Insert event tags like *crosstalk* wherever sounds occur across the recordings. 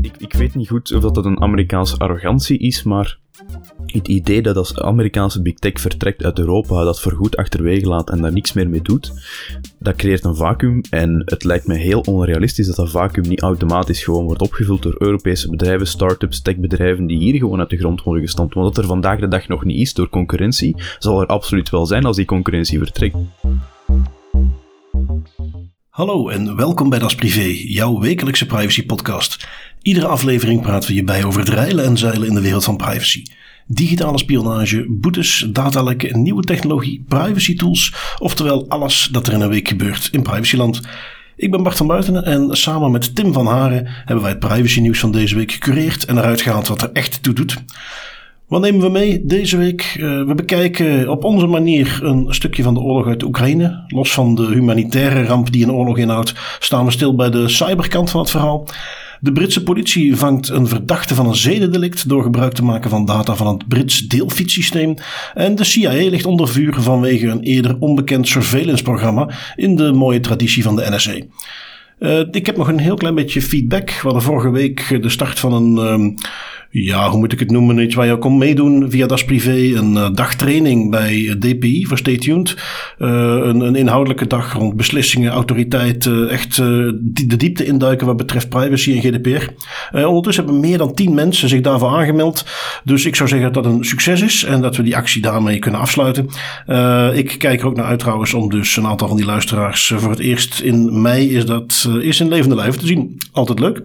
Ik, ik weet niet goed of dat een Amerikaanse arrogantie is, maar het idee dat als Amerikaanse big tech vertrekt uit Europa, dat voorgoed achterwege laat en daar niks meer mee doet, dat creëert een vacuüm. En het lijkt me heel onrealistisch dat dat vacuüm niet automatisch gewoon wordt opgevuld door Europese bedrijven, start-ups, techbedrijven die hier gewoon uit de grond worden gestampt. Want dat er vandaag de dag nog niet is door concurrentie, zal er absoluut wel zijn als die concurrentie vertrekt. Hallo en welkom bij Das Privé, jouw wekelijkse privacy podcast. Iedere aflevering praten we je bij over het reilen en zeilen in de wereld van privacy. Digitale spionage, boetes, datalekken, nieuwe technologie, privacy tools, oftewel alles dat er in een week gebeurt in privacyland. Ik ben Bart van Buitenen en samen met Tim van Haren hebben wij het privacy nieuws van deze week gecureerd en eruit gehaald wat er echt toe doet. Wat nemen we mee deze week? Uh, we bekijken op onze manier een stukje van de oorlog uit Oekraïne. Los van de humanitaire ramp die een oorlog inhoudt, staan we stil bij de cyberkant van het verhaal. De Britse politie vangt een verdachte van een zedendelict door gebruik te maken van data van het Brits deelfietssysteem. En de CIA ligt onder vuur vanwege een eerder onbekend surveillance-programma in de mooie traditie van de NSA. Uh, ik heb nog een heel klein beetje feedback. We hadden vorige week de start van een um, ja, hoe moet ik het noemen? Iets waar je kon meedoen via Das Privé. Een uh, dagtraining bij DPI voor Stay Tuned. Uh, een, een, inhoudelijke dag rond beslissingen, autoriteit. Uh, echt de diepte induiken wat betreft privacy en GDPR. ondertussen hebben meer dan tien mensen zich daarvoor aangemeld. Dus ik zou zeggen dat dat een succes is en dat we die actie daarmee kunnen afsluiten. ik kijk er ook naar uit trouwens om dus een aantal van die luisteraars voor het eerst in mei is dat is in levende lijven te zien. Altijd leuk.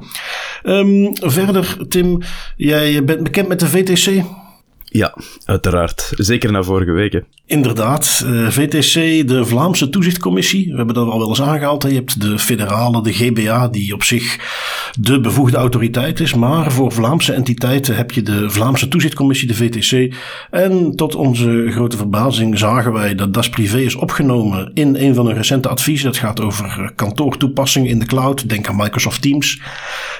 Um, verder, Tim, jij Jij bent bekend met de VTC? Ja, uiteraard. Zeker na vorige weken. Inderdaad. Eh, VTC, de Vlaamse Toezichtcommissie. We hebben dat al wel eens aangehaald. Je hebt de federale, de GBA, die op zich de bevoegde autoriteit is. Maar voor Vlaamse entiteiten heb je de Vlaamse Toezichtcommissie, de VTC. En tot onze grote verbazing zagen wij dat Das Privé is opgenomen in een van hun recente adviezen. Dat gaat over eh, kantoortoepassingen in de cloud. Denk aan Microsoft Teams.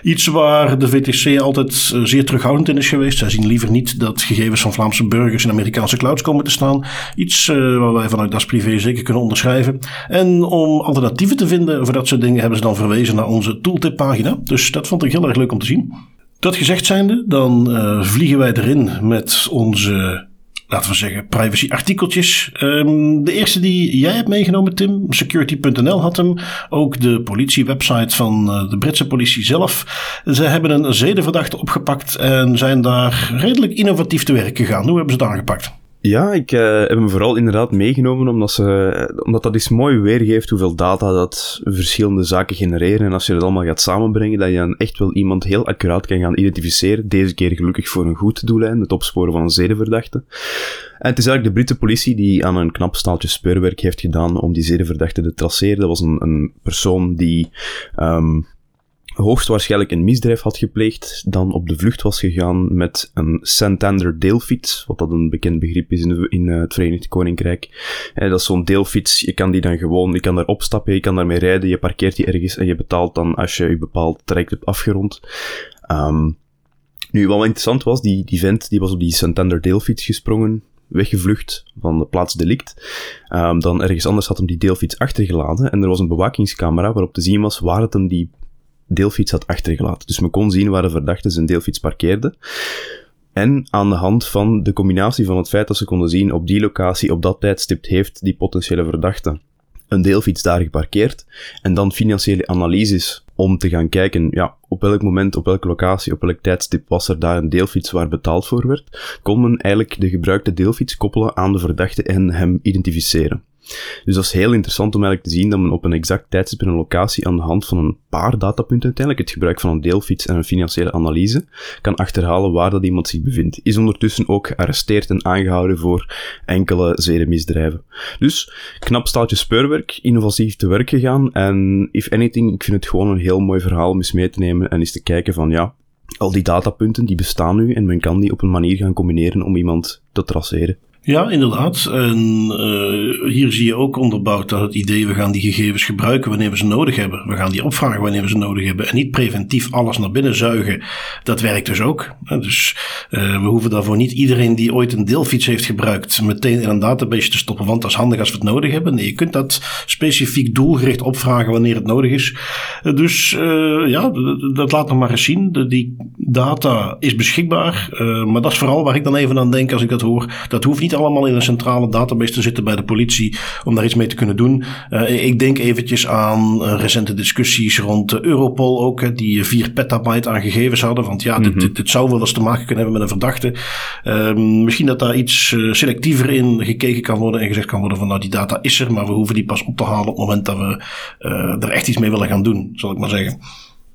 Iets waar de VTC altijd eh, zeer terughoudend in is geweest. Zij zien liever niet dat gegevens van Vlaamse burgers in Amerikaanse clouds komen te staan. Iets uh, waar wij vanuit Das Privé zeker kunnen onderschrijven. En om alternatieven te vinden voor dat soort dingen hebben ze dan verwezen naar onze tooltip pagina. Dus dat vond ik heel erg leuk om te zien. Dat gezegd zijnde, dan uh, vliegen wij erin met onze laten we zeggen, privacy artikeltjes. Um, de eerste die jij hebt meegenomen, Tim, security.nl had hem. Ook de politiewebsite van uh, de Britse politie zelf. Ze hebben een zedenverdachte opgepakt en zijn daar redelijk innovatief te werk gegaan. Hoe hebben ze het aangepakt? Ja, ik uh, heb hem vooral inderdaad meegenomen omdat, ze, omdat dat eens mooi weergeeft hoeveel data dat verschillende zaken genereren. En als je dat allemaal gaat samenbrengen, dat je dan echt wel iemand heel accuraat kan gaan identificeren. Deze keer gelukkig voor een goed doeleinde, het opsporen van een zedenverdachte. En het is eigenlijk de Britse politie die aan een knap staaltje speurwerk heeft gedaan om die zedenverdachte te traceren. Dat was een, een persoon die um, hoogstwaarschijnlijk een misdrijf had gepleegd, dan op de vlucht was gegaan met een Santander deelfiets, wat dat een bekend begrip is in, in uh, het Verenigd Koninkrijk. Eh, dat is zo'n deelfiets, je kan die dan gewoon, je kan daar opstappen, je kan daarmee rijden, je parkeert die ergens en je betaalt dan als je je bepaald traject hebt afgerond. Um, nu, wat wel interessant was, die, die vent die was op die Santander deelfiets gesprongen, weggevlucht van de plaats delict. Um, dan ergens anders had hem die deelfiets achtergelaten en er was een bewakingscamera waarop te zien was waar het hem die deelfiets had achtergelaten. Dus men kon zien waar de verdachte zijn deelfiets parkeerde. En aan de hand van de combinatie van het feit dat ze konden zien op die locatie, op dat tijdstip, heeft die potentiële verdachte een deelfiets daar geparkeerd. En dan financiële analyses om te gaan kijken, ja, op welk moment, op welke locatie, op welk tijdstip was er daar een deelfiets waar betaald voor werd, kon men eigenlijk de gebruikte deelfiets koppelen aan de verdachte en hem identificeren. Dus dat is heel interessant om eigenlijk te zien dat men op een exact tijdstip en een locatie aan de hand van een paar datapunten uiteindelijk, het gebruik van een deelfiets en een financiële analyse, kan achterhalen waar dat iemand zich bevindt. Is ondertussen ook gearresteerd en aangehouden voor enkele zedenmisdrijven. Dus, knap staaltje speurwerk, innovatief te werk gegaan en if anything, ik vind het gewoon een heel mooi verhaal om eens mee te nemen en eens te kijken van ja, al die datapunten die bestaan nu en men kan die op een manier gaan combineren om iemand te traceren. Ja, inderdaad. En uh, hier zie je ook onderbouwd dat het idee, we gaan die gegevens gebruiken wanneer we ze nodig hebben. We gaan die opvragen wanneer we ze nodig hebben. En niet preventief alles naar binnen zuigen. Dat werkt dus ook. Dus uh, we hoeven daarvoor niet iedereen die ooit een deelfiets heeft gebruikt, meteen in een database te stoppen. Want dat is handig als we het nodig hebben. Nee, je kunt dat specifiek doelgericht opvragen wanneer het nodig is. Uh, dus ja, dat laat nog maar eens zien. De, die data is beschikbaar. maar dat is vooral waar ik dan even aan denk als ik dat hoor. Dat hoeft niet allemaal in een centrale database te zitten bij de politie om daar iets mee te kunnen doen. Uh, ik denk eventjes aan uh, recente discussies rond uh, Europol ook, die 4 petabyte aan gegevens hadden. Want ja, mm -hmm. dit, dit, zou wel eens te maken kunnen hebben met een verdachte. Ehm, misschien dat daar iets selectiever in gekeken kan worden en gezegd kan worden van nou die data is er, maar we hoeven die pas op te halen op het moment dat we er echt iets mee willen gaan doen, zal ik maar zeggen.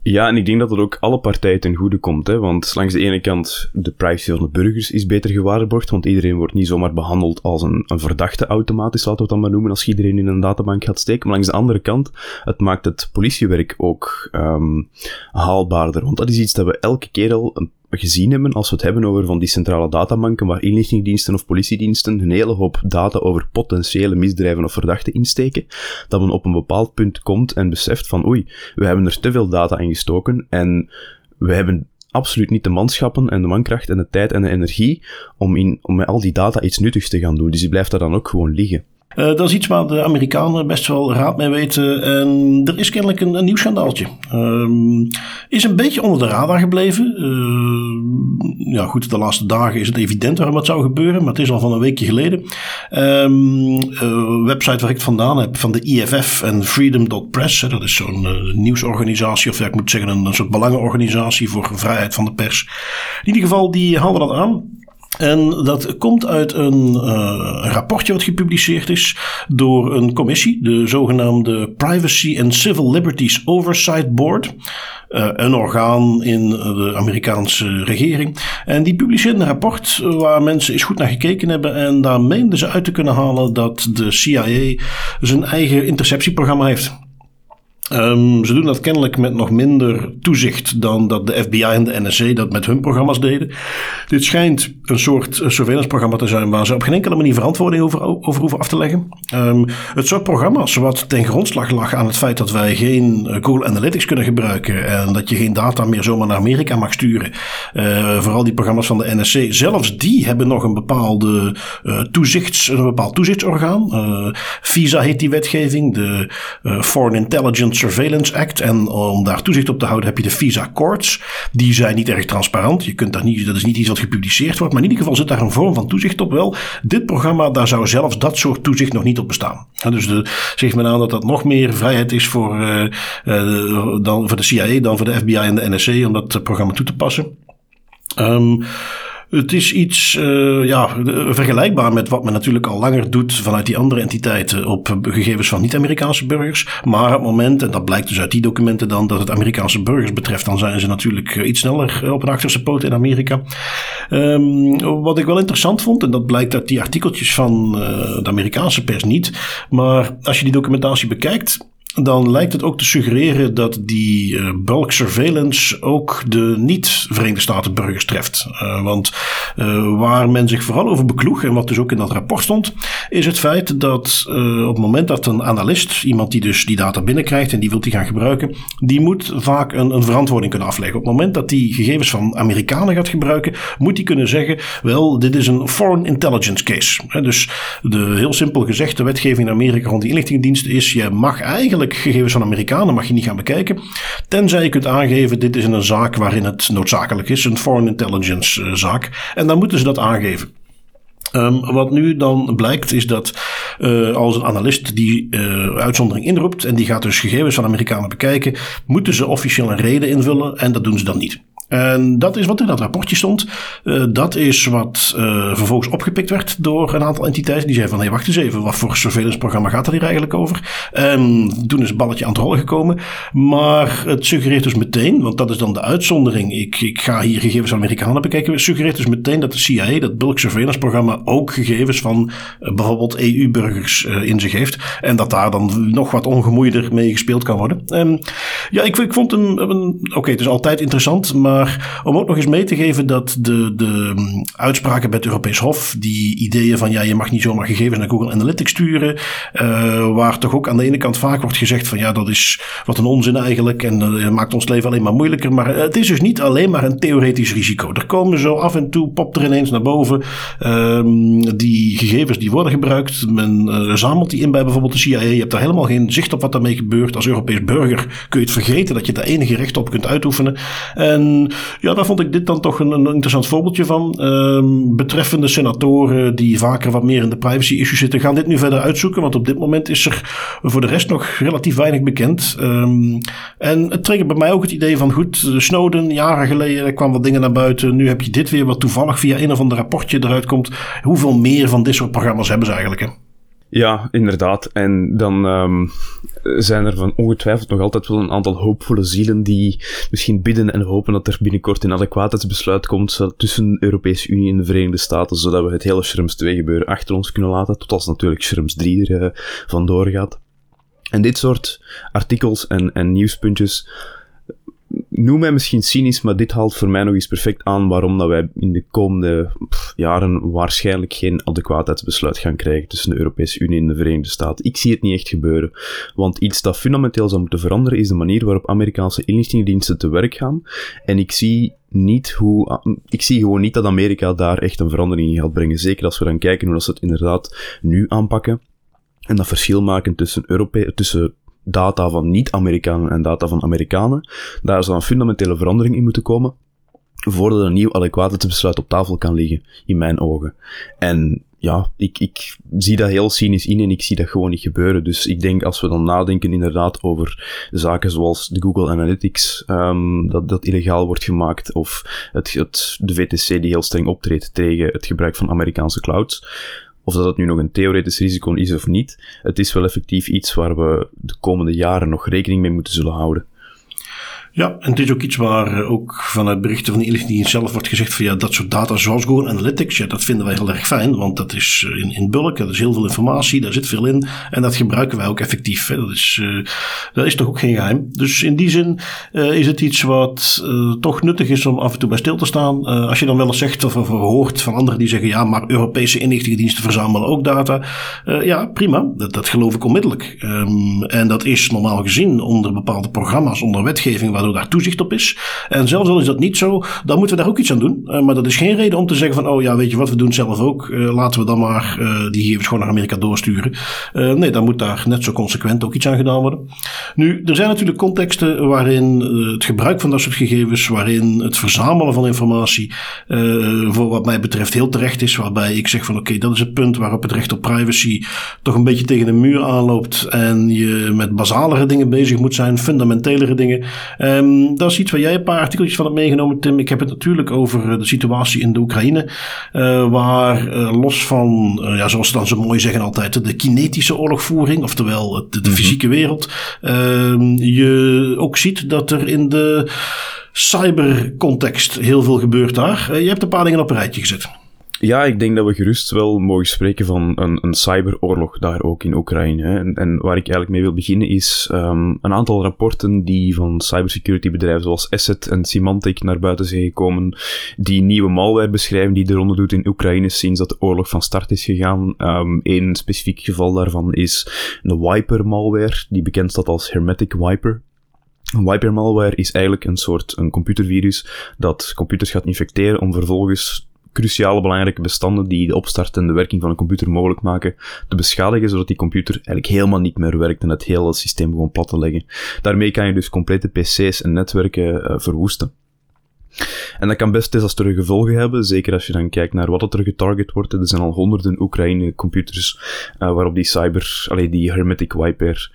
Ja, en ik denk dat dat ook alle partijen ten goede komt. Hè? Want langs de ene kant, de privacy van de burgers is beter gewaarborgd, want iedereen wordt niet zomaar behandeld als een, een verdachte automatisch, laten we het dan maar noemen, als iedereen in een databank gaat steken. Maar langs de andere kant, het maakt het politiewerk ook um, haalbaarder. Want dat is iets dat we elke keer al een gezien hebben als we het hebben over van die centrale databanken waar inlichtingendiensten of politiediensten een hele hoop data over potentiële misdrijven of verdachten insteken, dat men op een bepaald punt komt en beseft van oei, we hebben er te veel data in gestoken en we hebben absoluut niet de manschappen en de mankracht en de tijd en de energie om, in, om met al die data iets nuttigs te gaan doen. Dus die blijft daar dan ook gewoon liggen. Uh, dat is iets waar de Amerikanen best wel raad mee weten. En er is kennelijk een, een nieuw schandaaltje. Uh, is een beetje onder de radar gebleven. Uh, ja, goed, de laatste dagen is het evident waarom het zou gebeuren. Maar het is al van een weekje geleden. Um, website waar ik het vandaan heb, van de IFF en Freedom.press. Dat is zo'n nieuwsorganisatie, of ja, ik moet zeggen een, een soort belangenorganisatie voor vrijheid van de pers. In ieder geval, die haalden dat aan. En dat komt uit een uh, rapportje wat gepubliceerd is door een commissie, de zogenaamde Privacy and Civil Liberties Oversight Board. Uh, een orgaan in de Amerikaanse regering. En die publiceert een rapport waar mensen eens goed naar gekeken hebben. En daar meenden ze uit te kunnen halen dat de CIA zijn eigen interceptieprogramma heeft. Um, ze doen dat kennelijk met nog minder toezicht dan dat de FBI en de NSA dat met hun programma's deden. Dit schijnt een soort surveillance-programma te zijn waar ze op geen enkele manier verantwoording over, over hoeven af te leggen. Um, het soort programma's wat ten grondslag lag aan het feit dat wij geen uh, Google Analytics kunnen gebruiken en dat je geen data meer zomaar naar Amerika mag sturen. Uh, vooral die programma's van de NSC, zelfs die hebben nog een bepaalde uh, toezichts, een bepaald toezichtsorgaan. FISA heet die wetgeving, de Foreign Intelligence Surveillance Act. En om daar toezicht op te houden heb je de Visa Courts. Die zijn niet erg transparant. Je kunt daar niet, dat is niet iets wat gepubliceerd wordt. Maar in ieder geval zit daar een vorm van toezicht op wel. Dit programma, daar zou zelfs dat soort toezicht nog niet op bestaan. dus de, zegt men aan dat dat nog meer vrijheid is voor, uh, uh, dan voor de CIA dan voor de FBI en de NSC om dat programma toe te passen. Um, het is iets uh, ja, vergelijkbaar met wat men natuurlijk al langer doet vanuit die andere entiteiten op gegevens van niet-Amerikaanse burgers. Maar op het moment, en dat blijkt dus uit die documenten dan, dat het Amerikaanse burgers betreft, dan zijn ze natuurlijk iets sneller op een achterste poot in Amerika. Um, wat ik wel interessant vond, en dat blijkt uit die artikeltjes van de Amerikaanse pers niet, maar als je die documentatie bekijkt, dan lijkt het ook te suggereren dat die uh, bulk surveillance ook de niet-Verenigde Staten burgers treft. Uh, want uh, waar men zich vooral over bekloeg, en wat dus ook in dat rapport stond, is het feit dat op het moment dat een analist, iemand die dus die data binnenkrijgt en die wil die gaan gebruiken, die moet vaak een, een verantwoording kunnen afleggen. Op het moment dat die gegevens van Amerikanen gaat gebruiken, moet die kunnen zeggen, wel, dit is een foreign intelligence case. dus de, heel simpel gezegd, de wetgeving in Amerika rond die inlichtingendiensten is, je mag eigenlijk gegevens van Amerikanen mag je niet gaan bekijken. Tenzij je kunt aangeven, dit is een zaak waarin het noodzakelijk is, een foreign intelligence uh, zaak. En dan moeten ze dat aangeven. Um, wat nu dan blijkt is dat uh, als een analist die uh, uitzondering inroept en die gaat dus gegevens van Amerikanen bekijken, moeten ze officieel een reden invullen en dat doen ze dan niet. En dat is wat in dat rapportje stond. Uh, dat is wat uh, vervolgens opgepikt werd door een aantal entiteiten. Die zeiden van, hé, hey, wacht eens even, wat voor surveillance programma gaat er hier eigenlijk over? En toen is het balletje aan het rollen gekomen. Maar het suggereert dus meteen, want dat is dan de uitzondering. Ik, ik ga hier gegevens van Amerikanen bekijken. Het suggereert dus meteen dat de CIA, dat bulk surveillance programma, ook gegevens van uh, bijvoorbeeld EU-burgers in zich heeft. En dat daar dan nog wat ongemoeider mee gespeeld kan worden. Um, ja, ik, ik vond hem, oké, het is altijd interessant, maar Maar om ook nog eens mee te geven dat de, de mm, uitspraken bij het Europees Hof, die ideeën van ja, je mag niet zomaar gegevens naar Google Analytics sturen, uh, waar toch ook aan de ene kant vaak wordt gezegd van ja, dat is wat een onzin eigenlijk en dat maakt ons leven alleen maar moeilijker. Maar het is dus niet alleen maar een theoretisch risico. Er komen zo af en toe, popt er ineens naar boven, um, die gegevens die worden gebruikt. Men zamelt die in bij bijvoorbeeld de CIA. Je hebt daar helemaal geen zicht op wat daarmee gebeurt. Als Europees burger kun je het vergeten dat je daar enige recht op kunt uitoefenen. En ja, daar vond ik dit dan toch een, interessant voorbeeldje van. Um, betreffende senatoren die vaker wat meer in de privacy issues zitten, gaan dit nu verder uitzoeken. Want op dit moment is er voor de rest nog relatief weinig bekend. Um, en het triggert bij mij ook het idee van goed, Snowden, jaren geleden kwam wat dingen naar buiten. Nu heb je dit weer wat toevallig via een of ander rapportje eruit komt. Hoeveel meer van dit soort programma's hebben ze eigenlijk? Hè? Ja, inderdaad. En dan um, zijn er van ongetwijfeld nog altijd wel een aantal hoopvolle zielen die misschien bidden en hopen dat er binnenkort een adequaatheidsbesluit komt tussen de Europese Unie en de Verenigde Staten, zodat we het hele Schrems 2 gebeuren achter ons kunnen laten, tot als natuurlijk Schrems 3 er uh, vandoor gaat. En dit soort artikels en, en nieuwspuntjes noem mij misschien cynisch, maar dit haalt voor mij nog eens perfect aan waarom dat wij in de komende jaren waarschijnlijk geen adequaatheidsbesluit gaan krijgen tussen de Europese Unie en de Verenigde Staten. Ik zie het niet echt gebeuren. Want iets dat fundamenteel zou moeten veranderen is de manier waarop Amerikaanse inlichtingendiensten te werk gaan. En ik zie niet hoe, ik zie gewoon niet dat Amerika daar echt een verandering in gaat brengen. Zeker als we dan kijken hoe ze het inderdaad nu aanpakken. En dat verschil maken tussen, Europe tussen data van niet-Amerikanen en data van Amerikanen. Daar zou een fundamentele verandering in moeten komen voordat een nieuw adequaatheidsbesluit op tafel kan liggen, in mijn ogen. En ja, ik, ik zie dat heel cynisch in en ik zie dat gewoon niet gebeuren. Dus ik denk als we dan nadenken inderdaad over zaken zoals de Google Analytics, um, dat, dat illegaal wordt gemaakt, of het, het, de VTC die heel streng optreedt tegen het gebruik van Amerikaanse clouds, of dat het nu nog een theoretisch risico is of niet, het is wel effectief iets waar we de komende jaren nog rekening mee moeten zullen houden. Ja, en het is ook iets waar eh, ook vanuit berichten van de inlichtingendienst zelf wordt gezegd van ja, dat soort data zoals Google Analytics, ja, dat vinden wij heel erg fijn, want dat is eh, in, in bulk, dat is heel veel informatie, daar zit veel in en dat gebruiken wij ook effectief. Dat, is, uh, dat is toch ook geen geheim. Dus in die zin is het iets wat toch nuttig is om af en toe bij stil te staan. als je dan wel eens zegt of, of hoort van anderen die zeggen ja, maar Europese inlichtingendiensten verzamelen ook data. ja, prima, dat, dat geloof ik onmiddellijk. Um, en dat is normaal gezien onder bepaalde programma's, onder wetgeving daar toezicht op is. En zelfs al is dat niet zo, dan moeten we daar ook iets aan doen. Uh, maar dat is geen reden om te zeggen van, oh ja, weet je wat, we doen zelf ook. Uh, laten we dan maar uh, die gegevens gewoon naar Amerika doorsturen. nee, dan moet daar net zo consequent ook iets aan gedaan worden. Nu, er zijn natuurlijk contexten waarin het gebruik van dat soort gegevens, waarin het verzamelen van informatie, voor wat mij betreft heel terecht is. Waarbij ik zeg van, oké, dat is het punt waarop het recht op privacy toch een beetje tegen de muur aanloopt. En je met basalere dingen bezig moet zijn, fundamentelere dingen. Um, dat is iets waar jij een paar artikeltjes van hebt meegenomen, Tim. Ik heb het natuurlijk over eh, de situatie in de Oekraïne. Uh, waar uh, los van, uh, ja, zoals ze dan zo mooi zeggen altijd, de kinetische oorlogvoering, oftewel de, de mhm. fysieke wereld, ehm, je ook ziet dat er in de cybercontext heel veel gebeurt daar. je hebt een paar dingen op een rijtje gezet. Ja, ik denk dat we gerust wel mogen spreken van een, een cyberoorlog daar ook in Oekraïne. En, en, waar ik eigenlijk mee wil beginnen is um, een aantal rapporten die van cybersecurity bedrijven zoals Asset en Symantec naar buiten zijn gekomen, die nieuwe malware beschrijven die de ronde doet in Oekraïne sinds dat de oorlog van start is gegaan. Um, een specifiek geval daarvan is de Wiper malware, die bekend staat als Hermetic Wiper. Wiper malware is eigenlijk een soort een computervirus dat computers gaat infecteren om vervolgens cruciale belangrijke bestanden die de opstart en de werking van een computer mogelijk maken, te beschadigen, zodat die computer eigenlijk helemaal niet meer werkt en het hele systeem gewoon plat te leggen. Daarmee kan je dus complete PC's en netwerken uh, verwoesten. En dat kan best desastreuze gevolgen hebben, zeker als je dan kijkt naar wat er getarget wordt. Er zijn al honderden Oekraïne-computers uh, waarop die cyber, allee, die hermetic wiper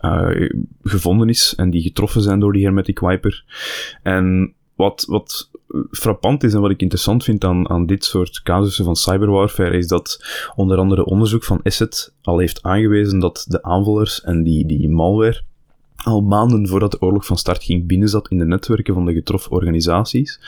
uh, gevonden is en die getroffen zijn door die hermetic wiper. En wat, wat frappant is en wat ik interessant vind aan, aan dit soort casussen van cyberwarfare, is dat onder andere onderzoek van Asset al heeft aangewezen dat de aanvallers en die, die malware al maanden voordat de oorlog van start ging binnenzat in de netwerken van de getroffen organisaties.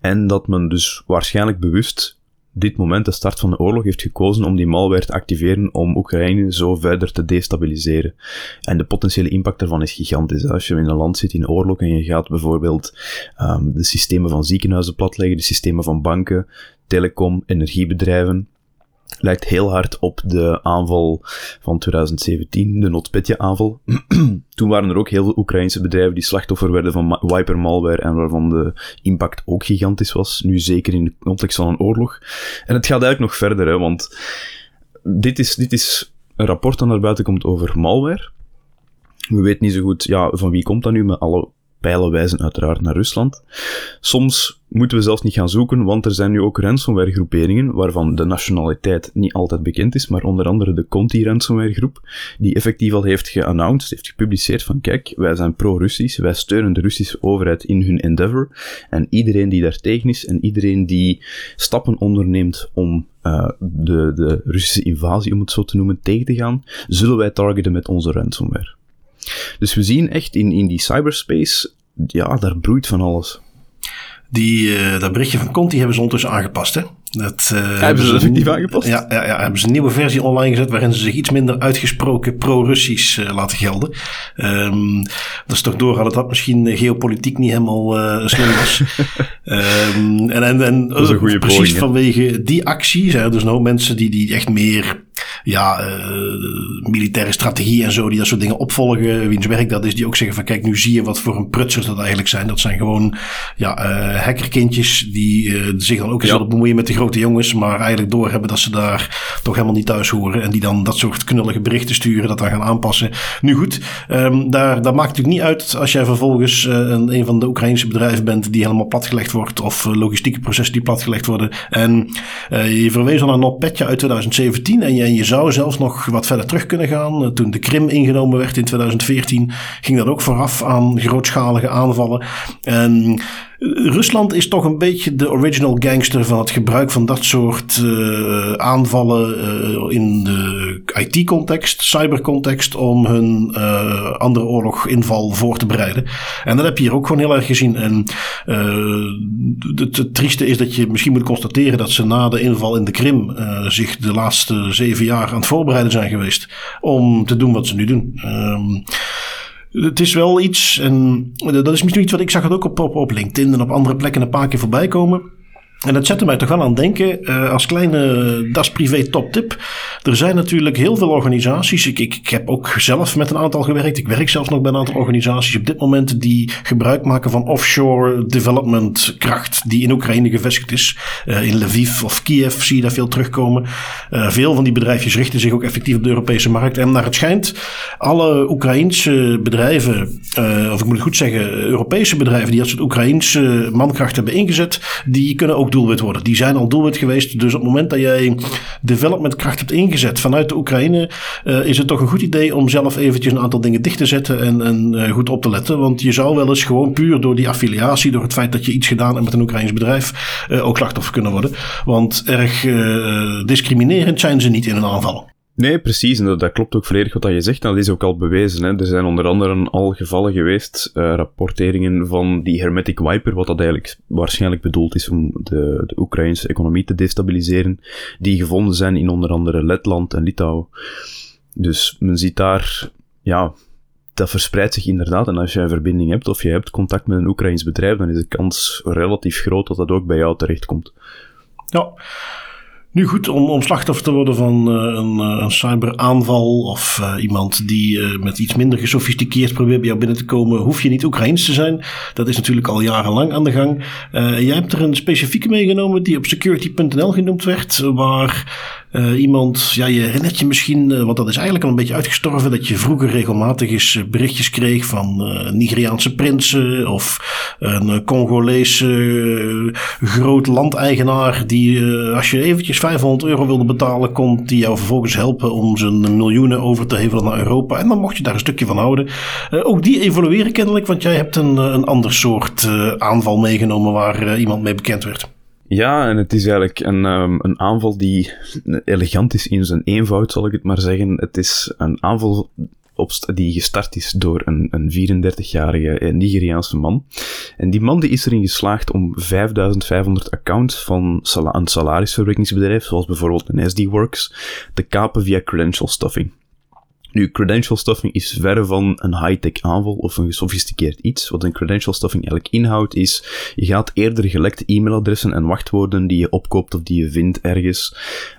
En dat men dus waarschijnlijk bewust dit moment, de start van de oorlog, heeft gekozen om die malware te activeren om Oekraïne zo verder te destabiliseren. En de potentiële impact daarvan is gigantisch. Als je in een land zit in oorlog en je gaat bijvoorbeeld um, de systemen van ziekenhuizen platleggen, de systemen van banken, telecom, energiebedrijven, lijkt heel hard op de aanval van 2017, de NotPetya-aanval. *clears throat* Toen waren er ook heel veel Oekraïnse bedrijven die slachtoffer werden van wiper malware en waarvan de impact ook gigantisch was. Nu zeker in de context van een oorlog. En het gaat eigenlijk nog verder, hè, want dit is, dit is een rapport dat naar buiten komt over malware. We weten niet zo goed ja, van wie komt dat nu, maar alle pijlen wijzen uiteraard naar Rusland. Soms moeten we zelfs niet gaan zoeken, want er zijn nu ook ransomware groeperingen, waarvan de nationaliteit niet altijd bekend is, maar onder andere de Conti ransomware groep, die effectief al heeft geannounced, heeft gepubliceerd van kijk, wij zijn pro-Russisch, wij steunen de Russische overheid in hun endeavor, en iedereen die daar tegen is, en iedereen die stappen onderneemt om uh, de, de Russische invasie, om het zo te noemen, tegen te gaan, zullen wij targeten met onze ransomware. Dus we zien echt in, in die cyberspace, ja, daar broeit van alles. Die, uh, dat berichtje van Conti hebben ze ondertussen aangepast, hè? Dat, uh, hebben ze effectief aangepast? Ja, ja, ja, hebben ze een nieuwe versie online gezet waarin ze zich iets minder uitgesproken pro-Russisch uh, laten gelden. Um, dat is toch doorgaan dat dat misschien geopolitiek niet helemaal uh, slim was. um, *laughs* en en, en precies vanwege die actie zijn er dus nog mensen die, die echt meer ja, uh, militaire strategie en zo, die dat soort dingen opvolgen. Wiens werk dat is, die ook zeggen van kijk, nu zie je wat voor een prutsers dat eigenlijk zijn. Dat zijn gewoon ja, uh, hackerkindjes die uh, zich dan ook eens ja. bemoeien met de grote jongens, maar eigenlijk doorhebben dat ze daar toch helemaal niet thuis horen. En die dan dat soort knullige berichten sturen, dat dan gaan aanpassen. Nu goed, um, daar, dat maakt natuurlijk niet uit als jij vervolgens een, een van de Oekraïnse bedrijven bent die helemaal platgelegd wordt, of logistieke processen die platgelegd worden. En je verwees al naar NotPetya uit 2017 en je en je zou zelfs nog wat verder terug kunnen gaan. Eh, toen de Krim ingenomen werd in 2014, ging dat ook vooraf aan grootschalige aanvallen. En Rusland is toch een beetje de original gangster van het gebruik van dat soort uh, aanvallen uh, in de IT-context, cybercontext, om hun uh, andere oorloginval voor te bereiden. En dat heb je hier ook gewoon heel erg gezien. En het, trieste is dat je misschien moet constateren dat ze na de inval in de Krim zich de laatste zeven jaar aan het voorbereiden zijn geweest om te doen wat ze nu doen. Um, het is wel iets, en dat is misschien iets wat ik zag het ook op, op, op LinkedIn en op andere plekken een paar keer voorbij komen. En dat zette mij toch wel aan het denken, uh, als kleine Das Privé top tip. Er zijn natuurlijk heel veel organisaties. Ik, ik, heb ook zelf met een aantal gewerkt. Ik werk zelfs nog bij een aantal organisaties op dit moment die gebruik maken van offshore development kracht die in Oekraïne gevestigd is. Uh, in Lviv of Kiev zie je daar veel terugkomen. Uh, veel van die bedrijfjes richten zich ook effectief op de Europese markt. En naar het schijnt, alle Oekraïense bedrijven, of ik moet het goed zeggen, Europese bedrijven die dat soort Oekraïense mankracht hebben ingezet, die kunnen ook doelwit worden. Die zijn al doelwit geweest. Dus op het moment dat jij developmentkracht hebt ingezet vanuit de Oekraïne, uh, is het toch een goed idee om zelf eventjes een aantal dingen dicht te zetten en, en uh, goed op te letten. Want je zou wel eens gewoon puur door die affiliatie, door het feit dat je iets gedaan hebt met een Oekraïns bedrijf, uh, ook slachtoffer kunnen worden. Want erg discriminerend zijn ze niet in hun aanvallen. Nee, precies. En dat, klopt ook volledig wat je zegt. dat is ook al bewezen. Hè. Er zijn onder andere al gevallen geweest, uh, rapporteringen van die Hermetic Wiper, wat dat eigenlijk waarschijnlijk bedoeld is om de, de Oekraïnse economie te destabiliseren, die gevonden zijn in onder andere Letland en Litouwen. Dus men ziet daar, ja, dat verspreidt zich inderdaad. En als je een verbinding hebt of je hebt contact met een Oekraïns bedrijf, dan is de kans relatief groot dat dat ook bij jou terechtkomt. Ja. Nu goed, om, om slachtoffer te worden van uh, een, uh, een, cyberaanval of uh, iemand die met iets minder gesofisticeerd probeert bij jou binnen te komen, hoef je niet Oekraïens te zijn. Dat is natuurlijk al jarenlang aan de gang. jij hebt er een specifieke meegenomen die op security.nl genoemd werd, waar uh, iemand, ja, je herinnert je misschien, uh, want dat is eigenlijk al een beetje uitgestorven, dat je vroeger regelmatig eens uh, berichtjes kreeg van Nigeriaanse prinsen of een Congolese groot landeigenaar die, als je eventjes 500 euro wilde betalen, kon die jou vervolgens helpen om zijn miljoenen over te hevelen naar Europa. En dan mocht je daar een stukje van houden. ook die evolueren kennelijk, want jij hebt een, een ander soort aanval meegenomen waar iemand mee bekend werd. Ja, en het is eigenlijk een, um, een aanval die elegant is in zijn eenvoud, zal ik het maar zeggen. Het is een aanval die gestart is door een, een 34-jarige Nigeriaanse man. En die man die is erin geslaagd om 5500 accounts van een salarisverwerkingsbedrijf, zoals bijvoorbeeld een SD-Works, te kapen via credential stuffing. Nu, credential stuffing is verre van een high-tech aanval of een gesofisticeerd iets. Wat een credential stuffing eigenlijk inhoudt is, je gaat eerder gelekte e-mailadressen en wachtwoorden die je opkoopt of die je vindt ergens,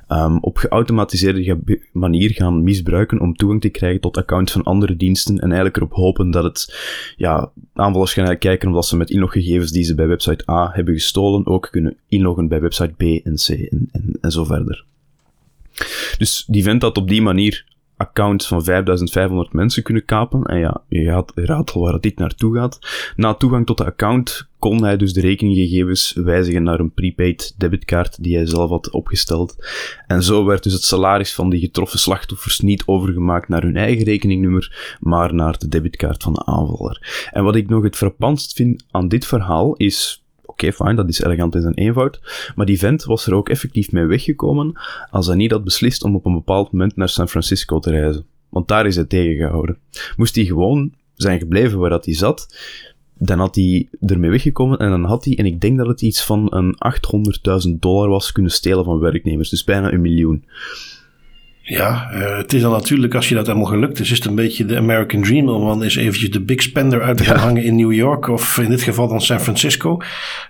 um, op geautomatiseerde manier gaan misbruiken om toegang te krijgen tot accounts van andere diensten en eigenlijk erop hopen dat het, ja, aanvallers gaan kijken omdat ze met inloggegevens die ze bij website A hebben gestolen ook kunnen inloggen bij website B en C en, en, en zo verder. Dus die vent dat op die manier accounts van 5500 mensen kunnen kapen. En ja, je gaat raadt al waar dit naartoe gaat. Na toegang tot de account kon hij dus de rekeninggegevens wijzigen naar een prepaid debitkaart die hij zelf had opgesteld. En zo werd dus het salaris van die getroffen slachtoffers niet overgemaakt naar hun eigen rekeningnummer, maar naar de debitkaart van de aanvaller. En wat ik nog het frappantst vind aan dit verhaal is Oké, fijn, dat is elegant in zijn eenvoud. Maar die vent was er ook effectief mee weggekomen als hij niet had beslist om op een bepaald moment naar San Francisco te reizen. Want daar is hij tegengehouden. Moest hij gewoon zijn gebleven waar dat hij zat, dan had hij ermee weggekomen en dan had hij, en ik denk dat het iets van een 800.000 dollar was, kunnen stelen van werknemers. Dus bijna een miljoen. Ja, uh, het is dan natuurlijk, als je dat helemaal gelukt is, is het een beetje de American Dream om dan eens eventjes de big spender uit te gaan hangen in New York of in dit geval dan San Francisco.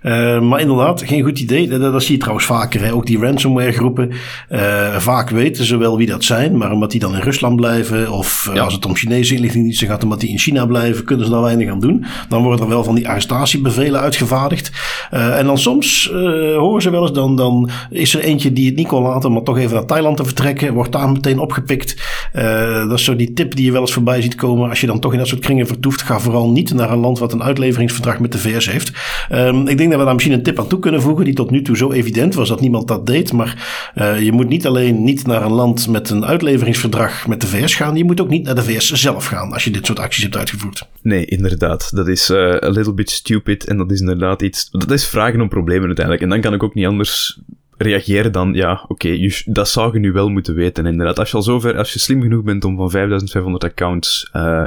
Uh, maar inderdaad, geen goed idee. Dat, dat zie je trouwens vaker. Hè. Ook die ransomware groepen, uh, vaak weten ze wel wie dat zijn, maar omdat die dan in Rusland blijven of ja. als het om Chinese inlichtingendiensten gaat, omdat die in China blijven, kunnen ze daar weinig aan doen. Dan worden er wel van die arrestatiebevelen uitgevaardigd. en dan soms horen ze wel eens, dan, dan is er eentje die het niet kon laten, maar toch even naar Thailand te vertrekken, wordt daar meteen opgepikt. Uh, dat is zo die tip die je wel eens voorbij ziet komen. Als je dan toch in dat soort kringen vertoeft, ga vooral niet naar een land wat een uitleveringsverdrag met de VS heeft. Um, ik denk dat we daar misschien een tip aan toe kunnen voegen, die tot nu toe zo evident was dat niemand dat deed. Maar uh, je moet niet alleen niet naar een land met een uitleveringsverdrag met de VS gaan, je moet ook niet naar de VS zelf gaan als je dit soort acties hebt uitgevoerd. Nee, inderdaad. Dat is uh, a little bit stupid en dat is inderdaad iets. Dat is vragen om problemen uiteindelijk. En dan kan ik ook niet anders reageren dan, ja, oké, dat zou je nu wel moeten weten. Inderdaad, als je al zover, als je slim genoeg bent om van 5500 accounts uh,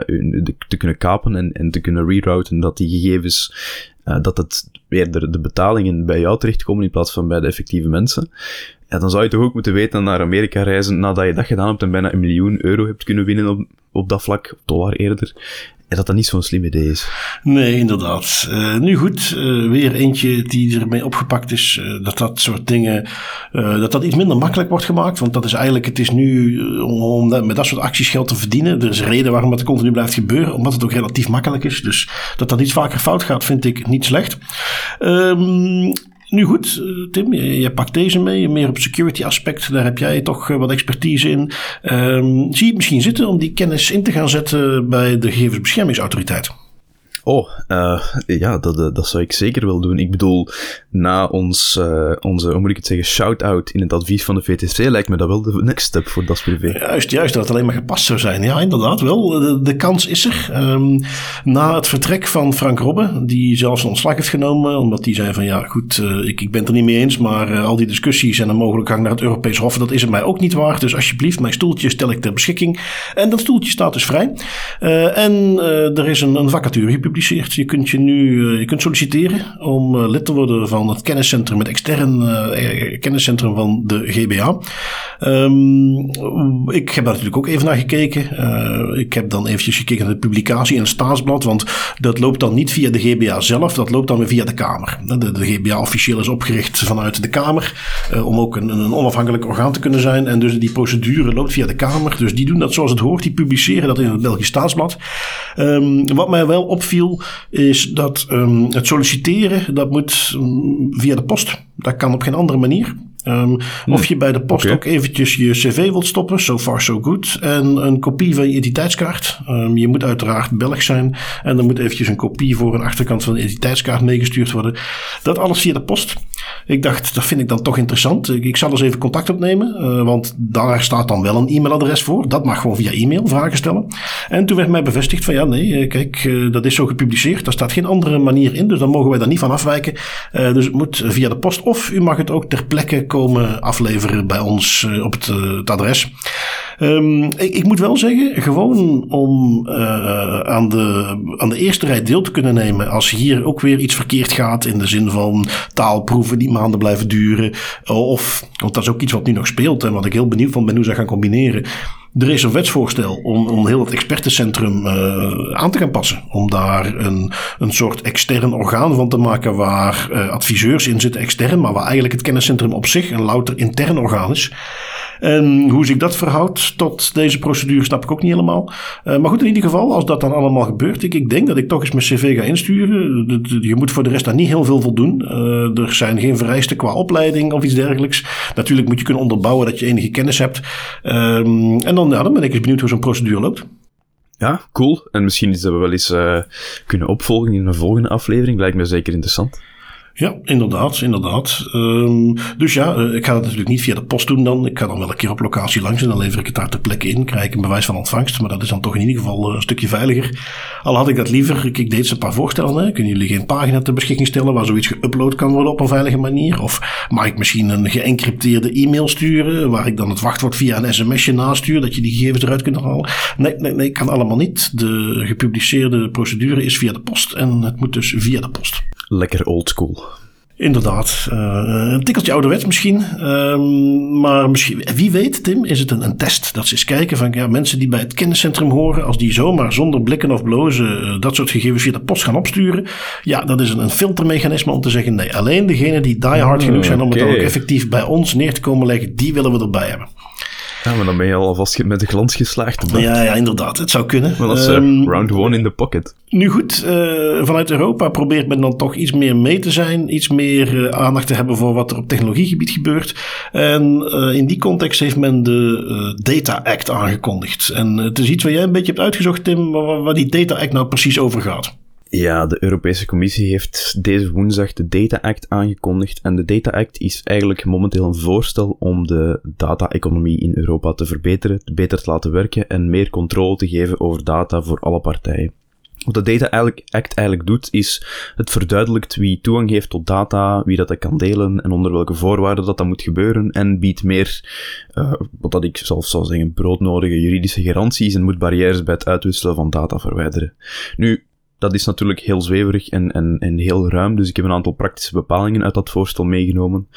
te kunnen kapen en, en te kunnen rerouten, dat die gegevens, uh, dat het weer de, de betalingen bij jou terechtkomen in plaats van bij de effectieve mensen. Dan zou je toch ook moeten weten naar Amerika reizen nadat je dat gedaan hebt en bijna een miljoen euro hebt kunnen winnen op, op dat vlak, dollar eerder dat dat niet zo'n slim idee is. Nee, inderdaad. Uh, nu goed, uh, weer eentje die ermee opgepakt is. Uh, dat dat soort dingen, dat dat iets minder makkelijk wordt gemaakt. Want dat is eigenlijk, het is nu om, om met dat soort acties geld te verdienen. Er is een reden waarom het continu blijft gebeuren. Omdat het ook relatief makkelijk is. Dus dat dat iets vaker fout gaat, vind ik niet slecht. Um, nu goed, eh, Tim, je, pakt deze mee, meer op security aspect. Daar heb jij toch eh, wat expertise in. Um, zie je het misschien zitten om die kennis in te gaan zetten bij de gegevensbeschermingsautoriteit? Oh, uh, ja, dat, dat zou ik zeker wel doen. Ik bedoel, na ons, uh, onze, hoe moet ik het zeggen, shout-out in het advies van de VTC lijkt me dat wel de next step voor Das Privé. Juist, juist, dat het alleen maar gepast zou zijn. Ja, inderdaad wel. De, kans is er. Um, na het vertrek van Frank Robbe, die zelfs een ontslag heeft genomen, omdat hij zei van ja, goed, ik, ik ben het er niet mee eens, maar al die discussies en een mogelijk gang naar het Europees Hof, dat is het mij ook niet waard. Dus alsjeblieft, mijn stoeltje stel ik ter beschikking. En dat stoeltje staat dus vrij. en er is een, een vacature gepubliceerd je kunt je nu eh, je kunt solliciteren om eh, lid te worden van het kenniscentrum, het extern uh, kenniscentrum van de GBA. Um, ik heb daar natuurlijk ook even naar gekeken. Ik heb dan eventjes gekeken naar de publicatie in het staatsblad, want dat loopt dan niet via de GBA zelf, dat loopt dan weer via de Kamer. De, GBA officieel is opgericht vanuit de Kamer, om ook een, een, onafhankelijk orgaan te kunnen zijn. En dus die procedure loopt via de Kamer. Dus die doen dat zoals het hoort, die publiceren dat in het Belgisch staatsblad. Um, wat mij wel opviel, is dat um, het solliciteren, dat moet um, via de post. Dat kan op geen andere manier. Um, Of je bij de post ook eventjes je cv wilt stoppen, so far so good. En een kopie van je identiteitskaart. Um, je moet uiteraard Belg zijn. En er moet eventjes een kopie voor een achterkant van de identiteitskaart meegestuurd worden. Dat alles via de post. Ik dacht, dat vind ik dan toch interessant. Ik, ik zal eens even contact opnemen, uh, want daar staat dan wel een e-mailadres voor. Dat mag gewoon via e-mail vragen stellen. En toen werd mij bevestigd van ja, nee, kijk, uh, dat is zo gepubliceerd. Daar staat geen andere manier in, dus dan mogen wij daar niet van afwijken. Dus het moet via de post of u mag het ook ter plekke komen afleveren bij ons op het, adres. Um, ik, ik, moet wel zeggen, gewoon om aan, de, aan de eerste rij deel te kunnen nemen als hier ook weer iets verkeerd gaat in de zin van taalproeven maanden blijven duren. Of, want dat is ook iets wat nu nog speelt en wat ik heel benieuwd van ben hoe ze gaan combineren. Er is een wetsvoorstel om, om heel het expertencentrum uh, aan te gaan passen. Om daar een, een soort extern orgaan van te maken waar uh, adviseurs in zitten extern, maar waar eigenlijk het kenniscentrum op zich een louter intern orgaan is. En hoe zich dat verhoudt tot deze procedure snap ik ook niet helemaal. Uh, maar goed, in ieder geval, als dat dan allemaal gebeurt, ik, ik denk dat ik toch eens mijn cv ga insturen. Je moet voor de rest daar niet heel veel voldoen. Uh, er zijn geen vereisten qua opleiding of iets dergelijks. Natuurlijk moet je kunnen onderbouwen dat je enige kennis hebt. Um, en dan, dan ben ik eens benieuwd hoe zo'n procedure loopt. Ja, cool. En misschien is dat we wel eens uh, kunnen opvolgen in een volgende aflevering. Lijkt me zeker interessant. Ja, inderdaad, inderdaad. Um, dus ja, uh, ik ga het natuurlijk niet via de post doen dan. Ik ga dan wel een keer op locatie langs en dan lever ik het daar ter plekke in. Krijg ik een bewijs van ontvangst, maar dat is dan toch in ieder geval uh, een stukje veiliger. Al had ik dat liever, ik, ik deed ze een paar voorstellen. Hè. Kunnen jullie geen pagina ter beschikking stellen waar zoiets geüpload kan worden op een veilige manier? Of mag ik misschien een geëncrypteerde e-mail sturen waar ik dan het wachtwoord via een sms'je nastuur, dat je die gegevens eruit kunt halen? Nee, nee, nee, kan allemaal niet. De gepubliceerde procedure is via de post en het moet dus via de post. Lekker oldschool. Inderdaad. Uh, een tikkeltje ouderwets misschien. Uh, maar misschien, wie weet, Tim, is het een, een, test. Dat ze eens kijken van ja, mensen die bij het kenniscentrum horen, als die zomaar zonder blikken of blozen uh, dat soort gegevens via de post gaan opsturen. Ja, dat is een, een filtermechanisme om te zeggen nee, alleen degenen die die hard genoeg zijn om okay. het dan ook effectief bij ons neer te komen leggen, die willen we erbij hebben. Ja, maar dan ben je al alvast met de glans geslaagd. Ja, ja, inderdaad. Het zou kunnen. Maar dat is um, round one in the pocket. Nu goed, uh, vanuit Europa probeert men dan toch iets meer mee te zijn. Iets meer uh, aandacht te hebben voor wat er op technologiegebied gebeurt. En uh, in die context heeft men de Data Act aangekondigd. En het is iets waar jij een beetje hebt uitgezocht, Tim, waar, waar die Data Act nou precies over gaat. Ja, de Europese Commissie heeft deze woensdag de Data Act aangekondigd. En de Data Act is eigenlijk momenteel een voorstel om de data-economie in Europa te verbeteren, beter te laten werken en meer controle te geven over data voor alle partijen. Wat de Data Act eigenlijk doet, is het verduidelijkt wie toegang heeft tot data, wie dat, kan delen en onder welke voorwaarden dat dat moet gebeuren en biedt meer, uh, wat dat ik zelf zou zeggen, broodnodige juridische garanties en moet barrières bij het uitwisselen van data verwijderen. Nu, dat is natuurlijk heel zweverig en, en, en heel ruim, dus ik heb een aantal praktische bepalingen uit dat voorstel meegenomen.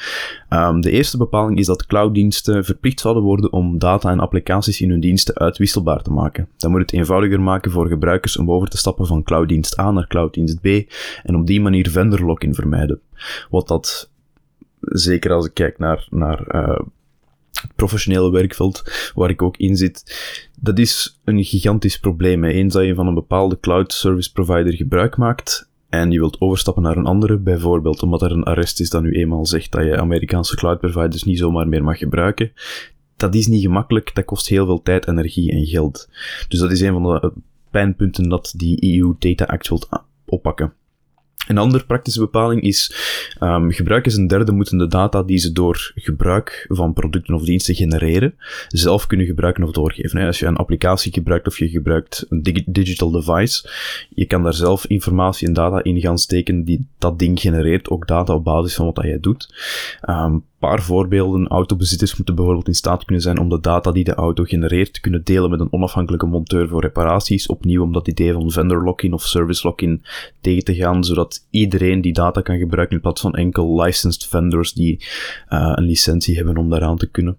Um, de eerste bepaling is dat clouddiensten verplicht zouden worden om data en applicaties in hun diensten uitwisselbaar te maken. Dat moet het eenvoudiger maken voor gebruikers om over te stappen van clouddienst A naar clouddienst B en op die manier vendor lock-in vermijden. Wat dat, zeker als ik kijk naar, naar uh, professionele werkveld waar ik ook in zit, dat is een gigantisch probleem. Eens dat je van een bepaalde cloud service provider gebruik maakt en je wilt overstappen naar een andere, bijvoorbeeld omdat er een arrest is dat nu eenmaal zegt dat je Amerikaanse cloud providers niet zomaar meer mag gebruiken, dat is niet gemakkelijk, dat kost heel veel tijd, energie en geld. Dus dat is een van de pijnpunten dat die EU Data Act wilt oppakken. Een andere praktische bepaling is, um, gebruikers een derde moeten de data die ze door gebruik van producten of diensten genereren, zelf kunnen gebruiken of doorgeven. Als je een applicatie gebruikt of je gebruikt een digital device, je kan daar zelf informatie en data in gaan steken die dat ding genereert, ook data op basis van wat jij doet. Um, paar voorbeelden. Autobezitters moeten bijvoorbeeld in staat kunnen zijn om de data die de auto genereert te kunnen delen met een onafhankelijke monteur voor reparaties. Opnieuw om dat idee van vendor lock-in of service lock-in tegen te gaan, zodat iedereen die data kan gebruiken in plaats van enkel licensed vendors die uh, een licentie hebben om daaraan te kunnen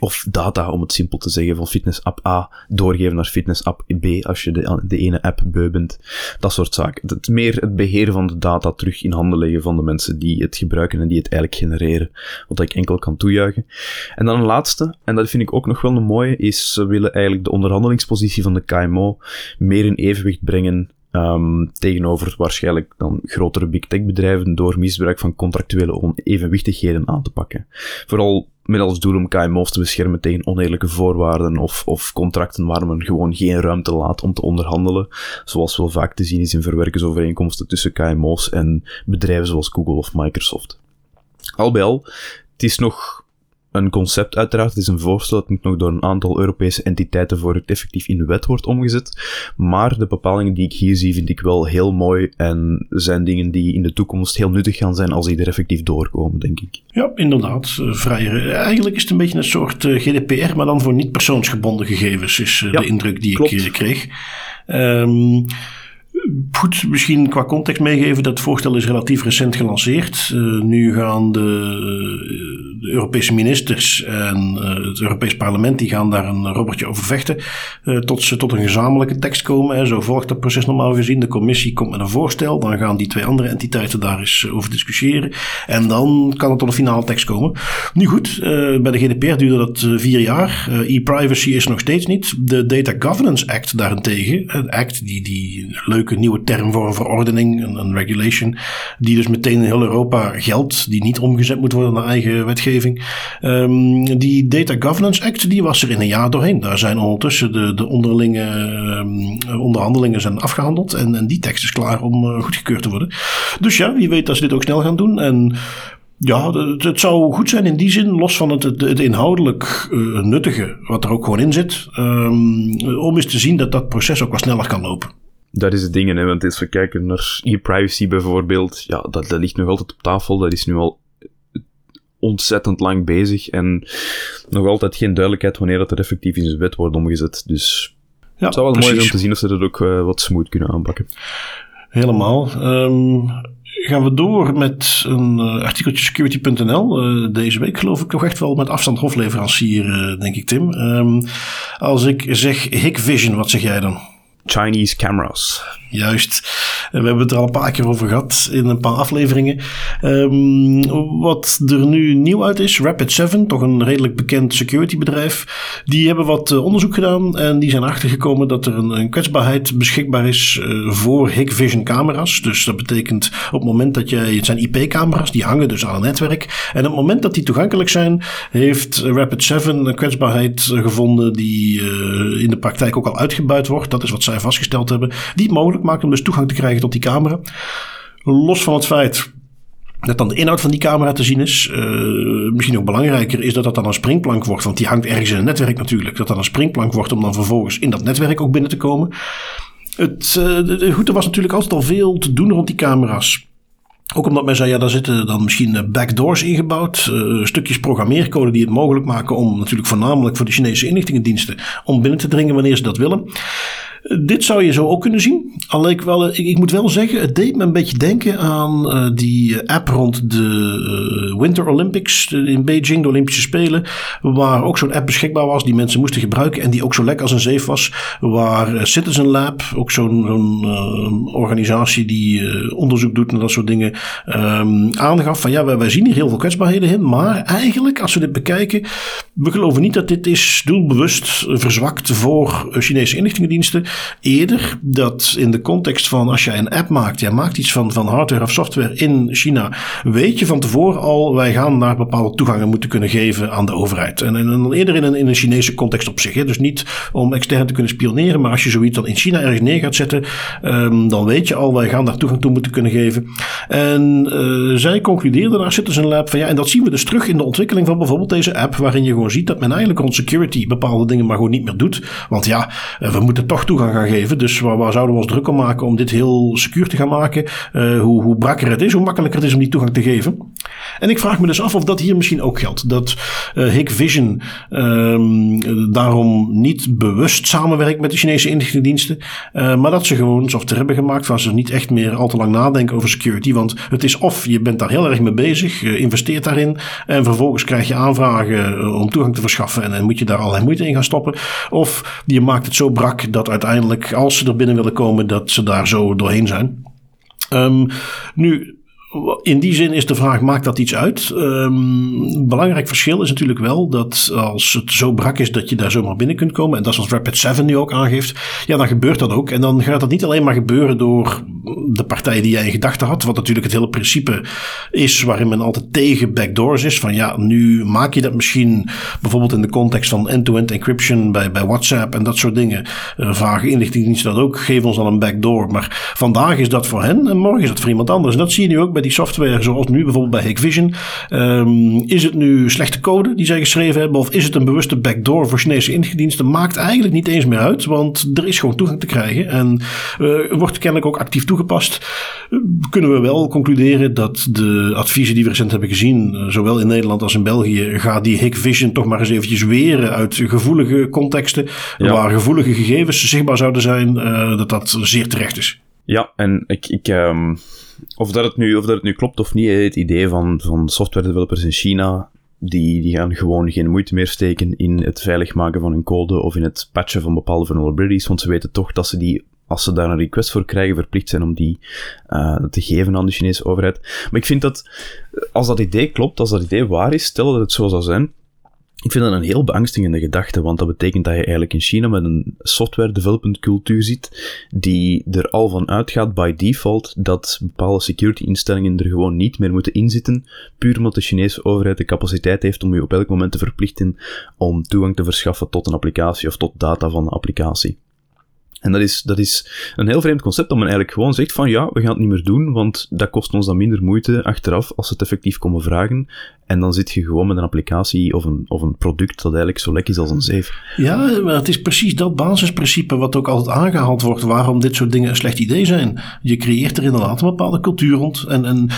of data, om het simpel te zeggen, van fitness app A doorgeven naar fitness app B als je de, de ene app beu bent. Dat soort zaken. Het meer het beheer van de data terug in handen leggen van de mensen die het gebruiken en die het eigenlijk genereren. Wat ik enkel kan toejuichen. En dan een laatste, en dat vind ik ook nog wel een mooie, is ze willen eigenlijk de onderhandelingspositie van de KMO meer in evenwicht brengen Um, tegenover waarschijnlijk dan grotere big tech bedrijven door misbruik van contractuele onevenwichtigheden aan te pakken. Vooral met als doel om KMO's te beschermen tegen oneerlijke voorwaarden of, of contracten waar men gewoon geen ruimte laat om te onderhandelen, zoals wel vaak te zien is in verwerkersovereenkomsten tussen KMO's en bedrijven zoals Google of Microsoft. al bij al, het is nog een concept uiteraard. Het is een voorstel. Het moet nog door een aantal Europese entiteiten voor het effectief in de wet wordt omgezet. Maar de bepalingen die ik hier zie, vind ik wel heel mooi. En zijn dingen die in de toekomst heel nuttig gaan zijn als die er effectief doorkomen, denk ik. Ja, inderdaad. Eh, Vrijer. Eigenlijk is het een beetje een soort eh, GDPR, maar dan voor niet persoonsgebonden gegevens, is eh, de indruk die ik kreeg. Um, Goed, misschien qua context meegeven. Dat voorstel is relatief recent gelanceerd. Uh, nu gaan de, de, Europese ministers en uh, het Europees Parlement die gaan daar een robbertje over vechten. Uh, tot ze tot een gezamenlijke tekst komen. Zo volgt dat proces normaal gezien. De commissie komt met een voorstel. Dan gaan die twee andere entiteiten daar eens over discussiëren. En dan kan het tot een finale tekst komen. Nu goed, bij de GDPR duurde dat vier jaar. E-privacy is nog steeds niet. De Data Governance Act daarentegen. Een act die, die leuke nieuwe term voor een verordening, een, een, regulation, die dus meteen in heel Europa geldt, die niet omgezet moet worden naar eigen wetgeving. Um, die Data Governance Act, die was er in een jaar doorheen. Daar zijn ondertussen de, de onderlinge um, onderhandelingen zijn afgehandeld en, die tekst is klaar om uh, goedgekeurd te worden. Dus ja, wie weet dat ze dit ook snel gaan doen. En ja, het, zou goed zijn in die zin, los van het, het, inhoudelijk uh, nuttige, wat er ook gewoon in zit, um, om eens te zien dat dat proces ook wat sneller kan lopen dat is het ding, hè, want als we kijken naar e-privacy bijvoorbeeld, ja, dat, dat ligt nog altijd op tafel, dat is nu al ontzettend lang bezig en nog altijd geen duidelijkheid wanneer dat er effectief in zijn wet wordt omgezet. Dus ja, het zou wel mooi zijn om te zien of ze dat ook uh, wat smooth kunnen aanpakken. Helemaal. Um, gaan we door met een uh, artikeltje security.nl. Uh, eh, deze week geloof ik toch echt wel met afstand hofleverancier, denk ik Tim. Um, als ik zeg Hikvision, wat zeg jij dan? Chinese cameras. Juist. We hebben het er al een paar keer over gehad in een paar afleveringen. Um, wat er nu nieuw uit is, Rapid7, toch een redelijk bekend security bedrijf. Die hebben wat uh, onderzoek gedaan en die zijn achtergekomen dat er een, een kwetsbaarheid beschikbaar is uh, voor Hikvision camera's. Dus dat betekent op het moment dat jij, het zijn IP-camera's, die hangen dus aan een netwerk. En op het moment dat die toegankelijk zijn, heeft Rapid7 een kwetsbaarheid gevonden die in de praktijk ook al uitgebuit wordt. Dat is wat zij vastgesteld hebben. Die mogelijk om dus toegang te krijgen tot die camera. Los van het feit dat dan de inhoud van die camera te zien is. Uh, misschien nog belangrijker is dat dat dan een springplank wordt. Want die hangt ergens in een netwerk natuurlijk. Dat dat een springplank wordt om dan vervolgens in dat netwerk ook binnen te komen. Het, uh, goed, er was natuurlijk altijd al veel te doen rond die camera's. Ook omdat men zei, ja, daar zitten dan misschien backdoors ingebouwd. Uh, stukjes programmeercode die het mogelijk maken om natuurlijk voornamelijk voor de Chinese inlichtingendiensten om binnen te dringen wanneer ze dat willen. Dit zou je zo ook kunnen zien. Alleen ik, wel, ik, ik, moet wel zeggen, het deed me een beetje denken aan uh, die app rond de Winter Olympics in Beijing, de Olympische Spelen. Waar ook zo'n app beschikbaar was die mensen moesten gebruiken en die ook zo lekker als een zeef was. Waar Citizen Lab, ook zo'n organisatie die onderzoek doet naar dat soort dingen, um, aangaf van ja, wij, wij zien hier heel veel kwetsbaarheden in. Maar eigenlijk, als we dit bekijken, we geloven niet dat dit is doelbewust verzwakt voor Chinese inlichtingendiensten eerder dat in de context van als jij een app maakt, jij maakt iets van, van hardware of software in China, weet je van tevoren al, wij gaan daar bepaalde toegangen moeten kunnen geven aan de overheid. En, en dan eerder in een, in een Chinese context op zich. Hè. Dus niet om extern te kunnen spioneren, maar als je zoiets dan in China ergens neer gaat zetten, um, dan weet je al, wij gaan daar toegang toe moeten kunnen geven. En uh, zij concludeerden daar Citizen Lab van ja, en dat zien we dus terug in de ontwikkeling van bijvoorbeeld deze app, waarin je gewoon ziet dat men eigenlijk rond security bepaalde dingen maar gewoon niet meer doet. Want ja, uh, we moeten toch toegang gaan geven. Dus waar, zouden we ons druk om maken om dit heel secuur te gaan maken? Uh, hoe, hoe brakker het is, hoe makkelijker het is om die toegang te geven. En ik vraag me dus af of dat hier misschien ook geldt. Dat uh, Hikvision um, daarom niet bewust samenwerkt met de Chinese inlichtingendiensten. Uh, maar dat ze gewoon software hebben gemaakt waar ze niet echt meer al te lang nadenken over security. Want het is of je bent daar heel erg mee bezig, investeert daarin. En vervolgens krijg je aanvragen om toegang te verschaffen. En moet je daar allerlei moeite in gaan stoppen. Of je maakt het zo brak dat uiteindelijk, als ze er binnen willen komen, dat ze daar zo doorheen zijn. Um, nu, in die zin is de vraag, maakt dat iets uit? Um, belangrijk verschil is natuurlijk wel dat als het zo brak is dat je daar zomaar binnen kunt komen, en dat is wat Rapid 7 nu ook aangeeft, ja, dan gebeurt dat ook. En dan gaat dat niet alleen maar gebeuren door de partij die jij in gedachten had, wat natuurlijk het hele principe is waarin men altijd tegen backdoors is. Van ja, nu maak je dat misschien bijvoorbeeld in de context van end-to-end encryption bij, bij WhatsApp en dat soort dingen. Uh, vragen inlichtingendiensten dat ook, geef ons dan een backdoor. Maar vandaag is dat voor hen en morgen is dat voor iemand anders. En dat zie je nu ook bij die software, zoals nu bijvoorbeeld bij Hikvision. Um, is het nu slechte code die zij geschreven hebben, of is het een bewuste backdoor voor Chinese ingediensten? Maakt eigenlijk niet eens meer uit, want er is gewoon toegang te krijgen en uh, wordt kennelijk ook actief toegepast. Uh, kunnen we wel concluderen dat de adviezen die we recent hebben gezien, uh, zowel in Nederland als in België, gaat die Hikvision toch maar eens eventjes weren uit gevoelige contexten, ja. waar gevoelige gegevens zichtbaar zouden zijn, dat dat zeer terecht is. Ja, en ik, ik um, of, dat het nu, of dat het nu klopt of niet, het idee van, van software developers in China, die, die gaan gewoon geen moeite meer steken in het veilig maken van hun code of in het patchen van bepaalde vulnerabilities, want ze weten toch dat ze die als ze daar een request voor krijgen, verplicht zijn om die uh, te geven aan de Chinese overheid. Maar ik vind dat, als dat idee klopt, als dat idee waar is, stel dat het zo zou zijn, ik vind dat een heel beangstigende gedachte, want dat betekent dat je eigenlijk in China met een software development cultuur zit, die er al van uitgaat by default dat bepaalde security instellingen er gewoon niet meer moeten inzitten, puur omdat de Chinese overheid de capaciteit heeft om je op elk moment te verplichten om toegang te verschaffen tot een applicatie of tot data van een applicatie. En dat is, dat is een heel vreemd concept, dat men eigenlijk gewoon zegt van ja, we gaan het niet meer doen, want dat kost ons dan minder moeite achteraf als ze het effectief komen vragen. En dan zit je gewoon met een applicatie of een, of een product dat eigenlijk zo lekker is als een zeef. Ja, maar het is precies dat basisprincipe wat ook altijd aangehaald wordt, waarom dit soort dingen een slecht idee zijn. Je creëert er inderdaad een bepaalde cultuur rond. En, en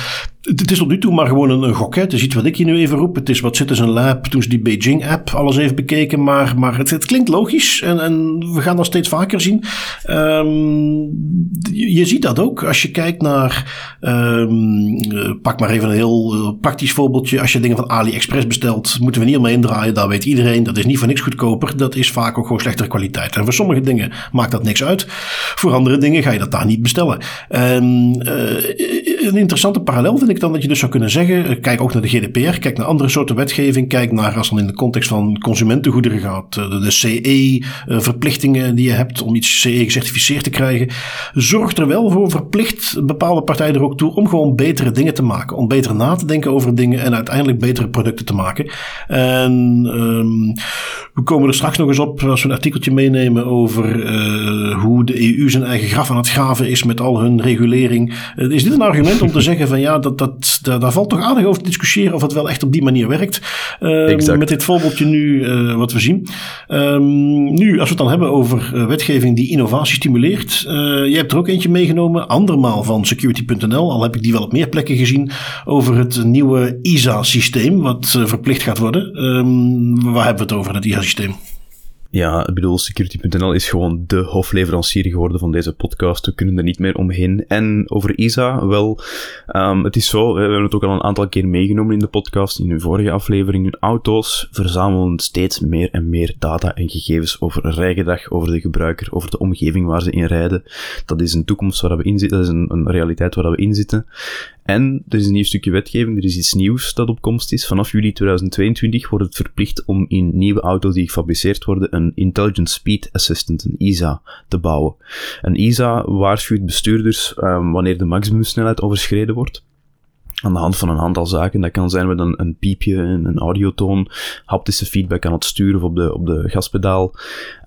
het is tot nu toe maar gewoon een, een gok. Hè. Het iets wat ik hier nu even roep. Het is wat Citizen Lab, toen ze die Beijing-app alles even bekeken. Maar, maar het, het, klinkt logisch en, en we gaan dat steeds vaker zien. Um, je, ziet dat ook als je kijkt naar, um, pak maar even een heel uh, praktisch voorbeeldje. Als je dingen van AliExpress bestelt, moeten we niet omheen draaien. Daar weet iedereen, dat is niet voor niks goedkoper. Dat is vaak ook gewoon slechtere kwaliteit. En voor sommige dingen maakt dat niks uit. Voor andere dingen ga je dat daar niet bestellen. Uh, een interessante parallel vind ik dan dat je dus zou kunnen zeggen, eh, kijk ook naar de GDPR, kijk naar andere soorten wetgeving, kijk naar als dan in de context van consumentengoederen gaat, de, de CE-verplichtingen die je hebt om iets CE gecertificeerd te krijgen, zorgt er wel voor, verplicht bepaalde partijen er ook toe om gewoon betere dingen te maken, om beter na te denken over dingen en uiteindelijk betere producten te maken. En um, we komen er straks nog eens op als we een artikeltje meenemen over hoe de EU zijn eigen graf aan het graven is met al hun regulering. Is dit een argument om te zeggen van ja, dat, dat, dat, daar valt toch aardig over te discussiëren of het wel echt op die manier werkt. Uh, met dit voorbeeldje nu uh, wat we zien. Um, nu, als we het dan hebben over uh, wetgeving die innovatie stimuleert. je hebt er ook eentje meegenomen, andermaal van security.nl. Al heb ik die wel op meer plekken gezien. Over het nieuwe ISA-systeem, wat verplicht gaat worden. Um, waar hebben we het over, het ISA-systeem? Ja, ik bedoel, Security.nl is gewoon de hofleverancier geworden van deze podcast. We kunnen er niet meer omheen. En over ISA, wel, um, het is zo, we hebben het ook al een aantal keer meegenomen in de podcast, in de vorige aflevering. Auto's verzamelen steeds meer en meer data en gegevens over rijgedrag, over de gebruiker, over de omgeving waar ze in rijden. Dat is een toekomst waar we in zitten, dat is een, een realiteit waar we in zitten. En er is een nieuw stukje wetgeving, er is iets nieuws dat op komst is. Vanaf juli 2022 wordt het verplicht om in nieuwe auto's die gefabriceerd worden een Intelligent Speed Assistant, een ISA, te bouwen. Een ISA waarschuwt bestuurders um, wanneer de maximumsnelheid overschreden wordt aan de hand van een aantal zaken. Dat kan zijn met een, een piepje, een, een audiotoon, haptische feedback aan het sturen of op de, op de gaspedaal,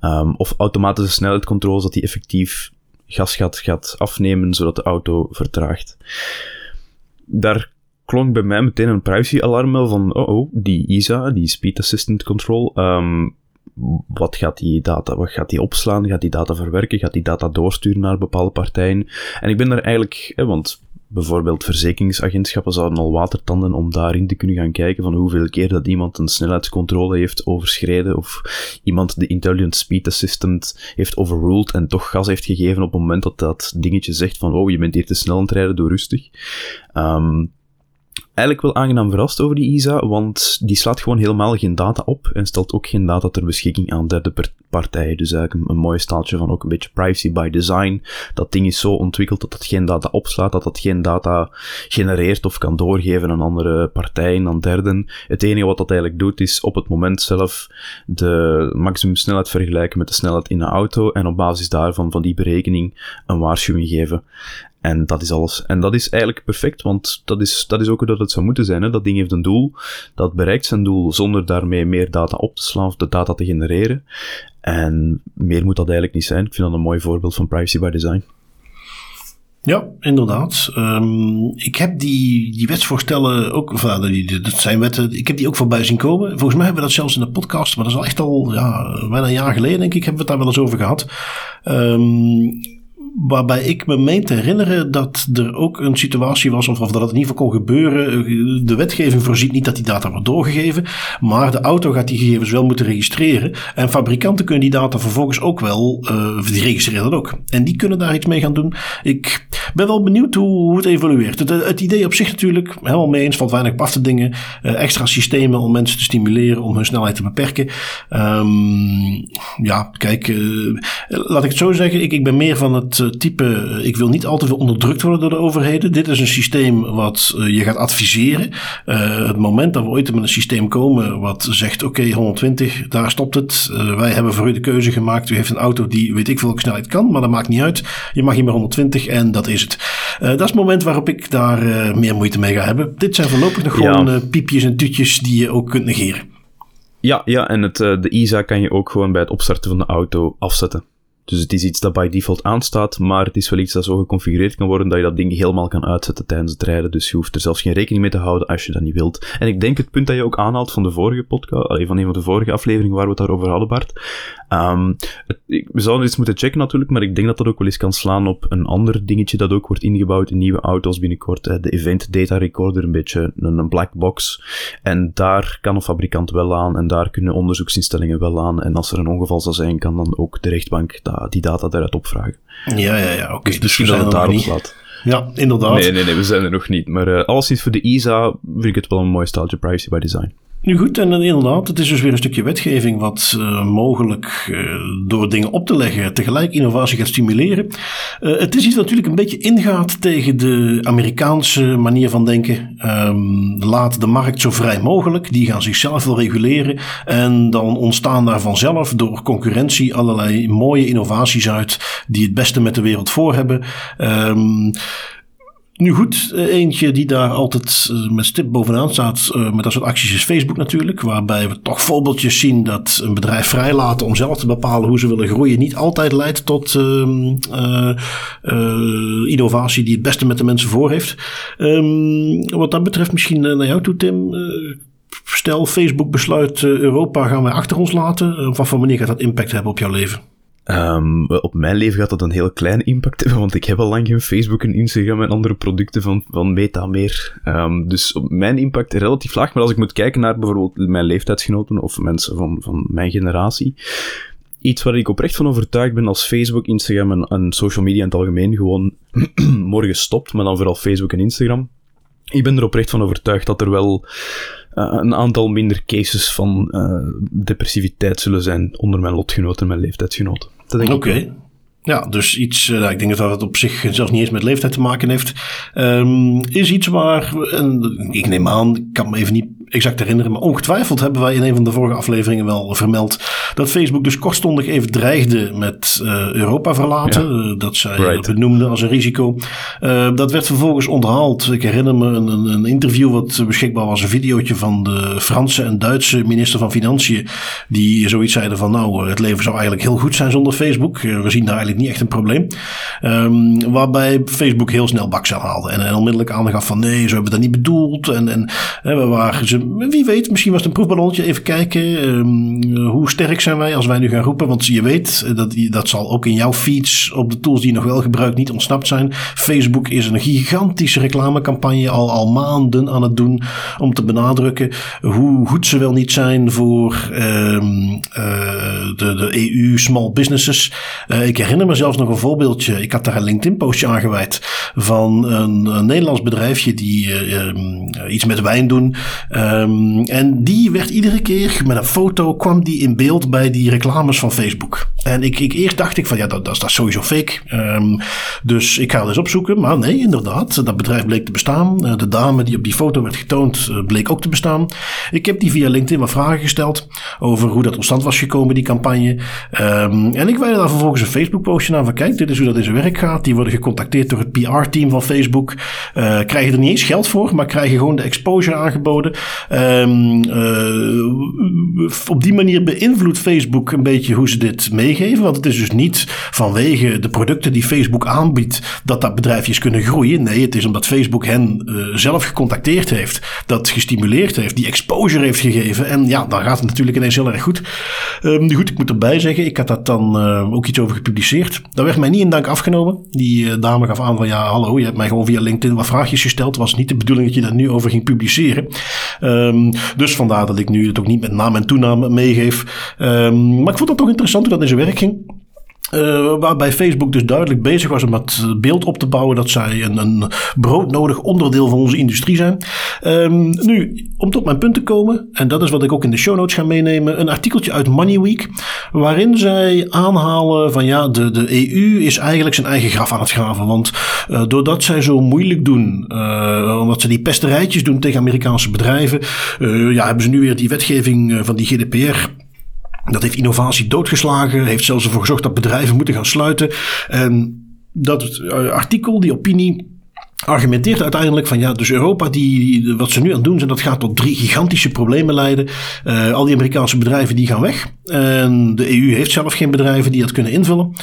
um, of automatische snelheidscontroles, dat die effectief gas gaat, gaat afnemen, zodat de auto vertraagt daar klonk bij mij meteen een privacy-alarm van, oh, oh, die ISA, die Speed Assistant Control, um, wat gaat die data, wat gaat die opslaan? Gaat die data verwerken? Gaat die data doorsturen naar bepaalde partijen? En ik ben daar eigenlijk, hè, want bijvoorbeeld verzekeringsagentschappen zouden al watertanden om daarin te kunnen gaan kijken van hoeveel keer dat iemand een snelheidscontrole heeft overschreden of iemand de Intelligent Speed Assistant heeft overruled en toch gas heeft gegeven op het moment dat dat dingetje zegt van oh, je bent hier te snel aan het rijden, doe rustig. Um, eigenlijk wel aangenaam verrast over die ISA, want die slaat gewoon helemaal geen data op en stelt ook geen data ter beschikking aan derde partijen. Dus eigenlijk een, mooi staaltje van ook een beetje privacy by design. Dat ding is zo ontwikkeld dat het geen data opslaat, dat het geen data genereert of kan doorgeven aan andere partijen, aan derden. Het enige wat dat eigenlijk doet is op het moment zelf de maximum snelheid vergelijken met de snelheid in de auto en op basis daarvan, van die berekening, een waarschuwing geven. En dat is alles. En dat is eigenlijk perfect, want dat is, dat is ook hoe dat het zou moeten zijn. Hè? Dat ding heeft een doel, dat bereikt zijn doel zonder daarmee meer data op te slaan of de data te genereren. En meer moet dat eigenlijk niet zijn. Ik vind dat een mooi voorbeeld van privacy by design. Ja, inderdaad. Um, ik heb die, die wetsvoorstellen ook, of, nou, die, dat zijn wetten, ik heb die ook voorbij zien komen. Volgens mij hebben we dat zelfs in de podcast, maar dat is al echt al ja, bijna een jaar geleden, denk ik, hebben we het daar wel eens over gehad. Um, waarbij ik me meen te herinneren dat er ook een situatie was, of, of dat het in ieder geval kon gebeuren. De wetgeving voorziet niet dat die data wordt doorgegeven, maar de auto gaat die gegevens wel moeten registreren. En fabrikanten kunnen die data vervolgens ook wel, uh, die registreren dat ook. En die kunnen daar iets mee gaan doen. Ik ben wel benieuwd hoe, het evolueert. Het, idee op zich natuurlijk, helemaal mee eens, valt weinig op af te dingen. Uh, extra systemen om mensen te stimuleren om hun snelheid te beperken. Um, ja, kijk, uh, laat ik het zo zeggen. Ik, ik ben meer van het type, ik wil niet al te veel onderdrukt worden door de overheden. Dit is een systeem wat uh, je gaat adviseren. Uh, het moment dat we ooit met een systeem komen wat zegt, oké, okay, 120, daar stopt het. Uh, wij hebben voor u de keuze gemaakt. U heeft een auto die weet ik veel welke snelheid kan, maar dat maakt niet uit. Je mag hier maar 120 en dat is het. dat is het moment waarop ik daar meer moeite mee ga hebben. Dit zijn voorlopig nog gewoon piepjes en tutjes die je ook kunt negeren. Ja, ja en het, de ISA kan je ook gewoon bij het opstarten van de auto afzetten. Dus het is iets dat by default aanstaat, maar het is wel iets dat zo geconfigureerd kan worden dat je dat ding helemaal kan uitzetten tijdens het rijden. Dus je hoeft er zelfs geen rekening mee te houden als je dat niet wilt. En ik denk het punt dat je ook aanhaalt van de vorige podcast, van een van de vorige afleveringen waar we het daarover hadden, Bart. Um, het, we zouden iets moeten checken natuurlijk, maar ik denk dat dat ook wel eens kan slaan op een ander dingetje dat ook wordt ingebouwd in nieuwe auto's binnenkort. De Event Data Recorder, een beetje een, een black box. En daar kan een fabrikant wel aan en daar kunnen onderzoeksinstellingen wel aan. En als er een ongeval zou zijn, kan dan ook de rechtbank die data daaruit opvragen. Ja, ja, ja. Oké. Dus misschien dus dat het daarop slaat. Ja, inderdaad. Nee, nee, nee, we zijn er nog niet. Maar uh, alles iets voor de ISA vind ik het wel een mooi staaltje privacy by design. Nu goed, en inderdaad, het is dus weer een stukje wetgeving wat uh, mogelijk uh, door dingen op te leggen tegelijk innovatie gaat stimuleren. Uh, het is iets wat natuurlijk een beetje ingaat tegen de Amerikaanse manier van denken. Um, laat de markt zo vrij mogelijk, die gaan zichzelf wel reguleren en dan ontstaan daar vanzelf door concurrentie allerlei mooie innovaties uit die het beste met de wereld voor hebben. Um, nu goed, eh, eentje die daar altijd eh, met stip bovenaan staat uh, met dat soort acties is Facebook natuurlijk. Waarbij we toch voorbeeldjes zien dat een bedrijf vrijlaten om zelf te bepalen hoe ze willen groeien niet altijd leidt tot uh, innovatie die het beste met de mensen voor heeft. Um, wat dat betreft misschien naar jou toe Tim. stel Facebook besluit Europa gaan wij achter ons laten. Op wat voor manier gaat dat impact hebben op jouw leven? Um, op mijn leven gaat dat een heel klein impact hebben, want ik heb al lang geen Facebook en Instagram en andere producten van, van Meta meer. Um, dus op mijn impact relatief laag. Maar als ik moet kijken naar bijvoorbeeld mijn leeftijdsgenoten of mensen van, van mijn generatie, iets waar ik oprecht van overtuigd ben als Facebook, Instagram en, social media in het algemeen gewoon *clears throat* morgen stopt, maar dan vooral Facebook en Instagram. Ik ben er oprecht van overtuigd dat er wel uh, een aantal minder cases van uh, depressiviteit zullen zijn onder mijn lotgenoten en mijn leeftijdsgenoten. Oké. Ja, dus iets, uh, ik denk dat dat op zich zelfs niet eens met leeftijd te maken heeft. Um, is iets waar, ik neem aan, ik kan me even niet exact herinneren, maar ongetwijfeld hebben wij in een van de vorige afleveringen wel vermeld dat Facebook dus kortstondig even dreigde met uh, Europa verlaten. Ja. Uh, dat zij right. het benoemde als een risico. Uh, dat werd vervolgens onthaald. Ik herinner me een, een, interview wat beschikbaar was, een videootje van de Franse en Duitse minister van Financiën, die zoiets zeiden van nou, het leven zou eigenlijk heel goed zijn zonder Facebook. we zien daar eigenlijk niet echt een probleem. Um, waarbij Facebook heel snel bakcel haalde en, en onmiddellijk aangaf van nee, zo hebben we dat niet bedoeld. En, en we waren wie weet, misschien was het een proefballonnetje. Even kijken, um, hoe sterk zijn wij als wij nu gaan roepen? Want je weet, dat, dat zal ook in jouw feeds op de tools die je nog wel gebruikt niet ontsnapt zijn. Facebook is een gigantische reclamecampagne al, al maanden aan het doen om te benadrukken hoe goed ze wel niet zijn voor um, uh, de, de EU small businesses. Ik herinner me zelfs nog een voorbeeldje. Ik had daar een LinkedIn postje aangeweid van een, Nederlands bedrijfje die um, iets met wijn doen. Um, en die werd iedere keer met een foto kwam die in beeld bij die reclames van Facebook. En ik, ik eerst dacht ik van ja, dat, dat, is sowieso fake. Um, dus ik ga het eens opzoeken. Maar nee, inderdaad, dat bedrijf bleek te bestaan. Uh, de dame die op die foto werd getoond uh, bleek ook te bestaan. Ik heb die via LinkedIn wat vragen gesteld over hoe dat tot stand was gekomen, die campagne. Um, en ik wijde daar vervolgens een Facebook postje aan van kijk, dit is hoe dat in zijn werk gaat. Die worden gecontacteerd door het PR-team van Facebook. Uh, krijgen er niet eens geld voor, maar krijgen gewoon de exposure aangeboden. Um, op die manier beïnvloedt Facebook een beetje hoe ze dit meegeven. Want het is dus niet vanwege de producten die Facebook aanbiedt dat dat bedrijfjes kunnen groeien. Nee, het is omdat Facebook hen uh, zelf gecontacteerd heeft, dat gestimuleerd heeft, die exposure heeft gegeven. En ja, dan gaat het natuurlijk ineens heel erg goed. Um, goed, ik moet erbij zeggen, ik had dat dan uh, ook iets over gepubliceerd. Daar werd mij niet in dank afgenomen. Die dame gaf aan van ja, hallo, je hebt mij gewoon via LinkedIn wat vraagjes gesteld. Was niet de bedoeling dat je daar nu over ging publiceren. Um, dus vandaar dat ik nu het ook niet met naam en toename meegeef. Um, maar ik vond het toch interessant hoe dat in zijn werk ging. Uh, waarbij Facebook dus duidelijk bezig was om het beeld op te bouwen dat zij een, een broodnodig onderdeel van onze industrie zijn. Um, nu, om tot mijn punt te komen, en dat is wat ik ook in de show notes ga meenemen, een artikeltje uit Money Week, waarin zij aanhalen van ja, de, de EU is eigenlijk zijn eigen graf aan het graven. Want uh, doordat zij zo moeilijk doen, omdat ze die pesterijtjes doen tegen Amerikaanse bedrijven, ja, hebben ze nu weer die wetgeving van die GDPR dat heeft innovatie doodgeslagen, heeft zelfs ervoor gezorgd dat bedrijven moeten gaan sluiten. En dat artikel, die opinie, argumenteert uiteindelijk van ja, dus Europa, die, wat ze nu aan het doen zijn, dat gaat tot drie gigantische problemen leiden. Uh, al die Amerikaanse bedrijven die gaan weg. En de EU heeft zelf geen bedrijven die dat kunnen invullen.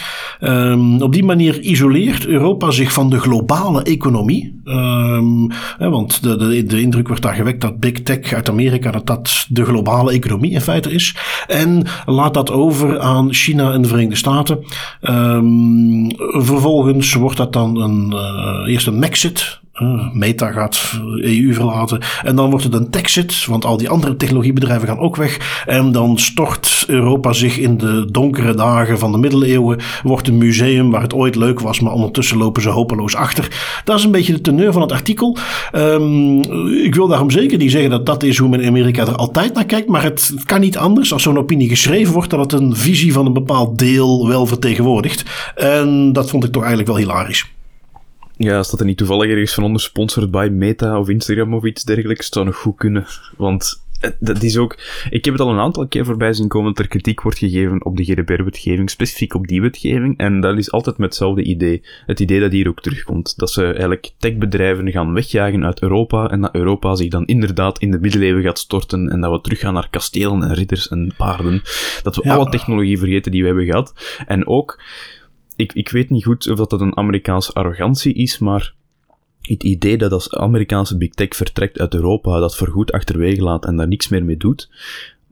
Um, op die manier isoleert Europa zich van de globale economie. Um, hè, want de, de, indruk wordt daar gewekt dat big tech uit Amerika, dat dat de globale economie in feite is. En laat dat over aan China en de Verenigde Staten. Um, vervolgens wordt dat dan een, uh, eerst een Mexico Meta gaat EU verlaten. En dan wordt het een Texit, want al die andere technologiebedrijven gaan ook weg. En dan stort Europa zich in de donkere dagen van de middeleeuwen. Wordt een museum waar het ooit leuk was, maar ondertussen lopen ze hopeloos achter. Dat is een beetje de teneur van het artikel. Um, ik wil daarom zeker niet zeggen dat dat is hoe men in Amerika er altijd naar kijkt. Maar het kan niet anders als zo'n opinie geschreven wordt dat het een visie van een bepaald deel wel vertegenwoordigt. En dat vond ik toch eigenlijk wel hilarisch. Ja, als dat er niet toevallig ergens van onder sponsored by Meta of Instagram of iets dergelijks, zou nog goed kunnen. Want dat is ook... Ik heb het al een aantal keer voorbij zien komen dat er kritiek wordt gegeven op de GDPR-wetgeving, specifiek op die wetgeving. En dat is altijd met hetzelfde idee. Het idee dat hier ook terugkomt. Dat ze eigenlijk techbedrijven gaan wegjagen uit Europa en dat Europa zich dan inderdaad in de middeleeuwen gaat storten en dat we teruggaan naar kastelen en ridders en paarden. Dat we ja. alle technologie vergeten die we hebben gehad. En ook ik, ik weet niet goed of dat een Amerikaanse arrogantie is, maar het idee dat als Amerikaanse big tech vertrekt uit Europa, dat voorgoed achterwege laat en daar niks meer mee doet,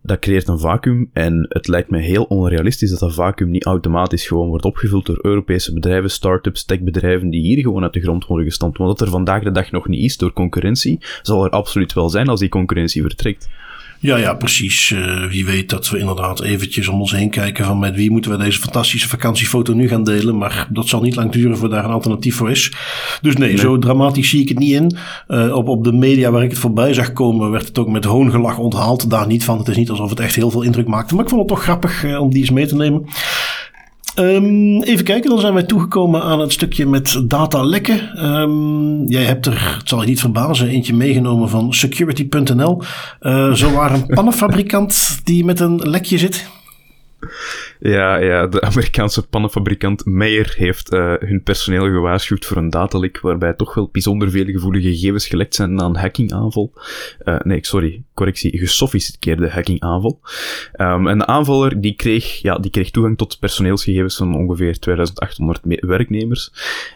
dat creëert een vacuüm en het lijkt me heel onrealistisch dat dat vacuüm niet automatisch gewoon wordt opgevuld door Europese bedrijven, start-ups, techbedrijven die hier gewoon uit de grond worden gestampt. Want dat er vandaag de dag nog niet is door concurrentie, zal er absoluut wel zijn als die concurrentie vertrekt. Ja, ja, precies. Uh, wie weet dat we inderdaad eventjes om ons heen kijken van met wie moeten we deze fantastische vakantiefoto nu gaan delen. Maar dat zal niet lang duren voor daar een alternatief voor is. Dus nee, nee. zo dramatisch zie ik het niet in. Uh, op, op de media waar ik het voorbij zag komen werd het ook met hoongelach onthaald. Daar niet van. Het is niet alsof het echt heel veel indruk maakte. Maar ik vond het toch grappig uh, om die eens mee te nemen. Um, even kijken, dan zijn wij toegekomen aan het stukje met datalekken. Um, jij hebt er, het zal je niet verbazen, eentje meegenomen van security.nl. Uh, zo waar een pannenfabrikant die met een lekje zit. Ja, ja, de Amerikaanse pannenfabrikant Meyer heeft uh, hun personeel gewaarschuwd voor een datalek waarbij toch wel bijzonder veel gevoelige gegevens gelekt zijn na een hackingaanval. Uh, nee, sorry, correctie, gesofisticeerde hackingaanval. Um, en de aanvaller die kreeg, ja, die kreeg toegang tot personeelsgegevens van ongeveer 2800 werknemers.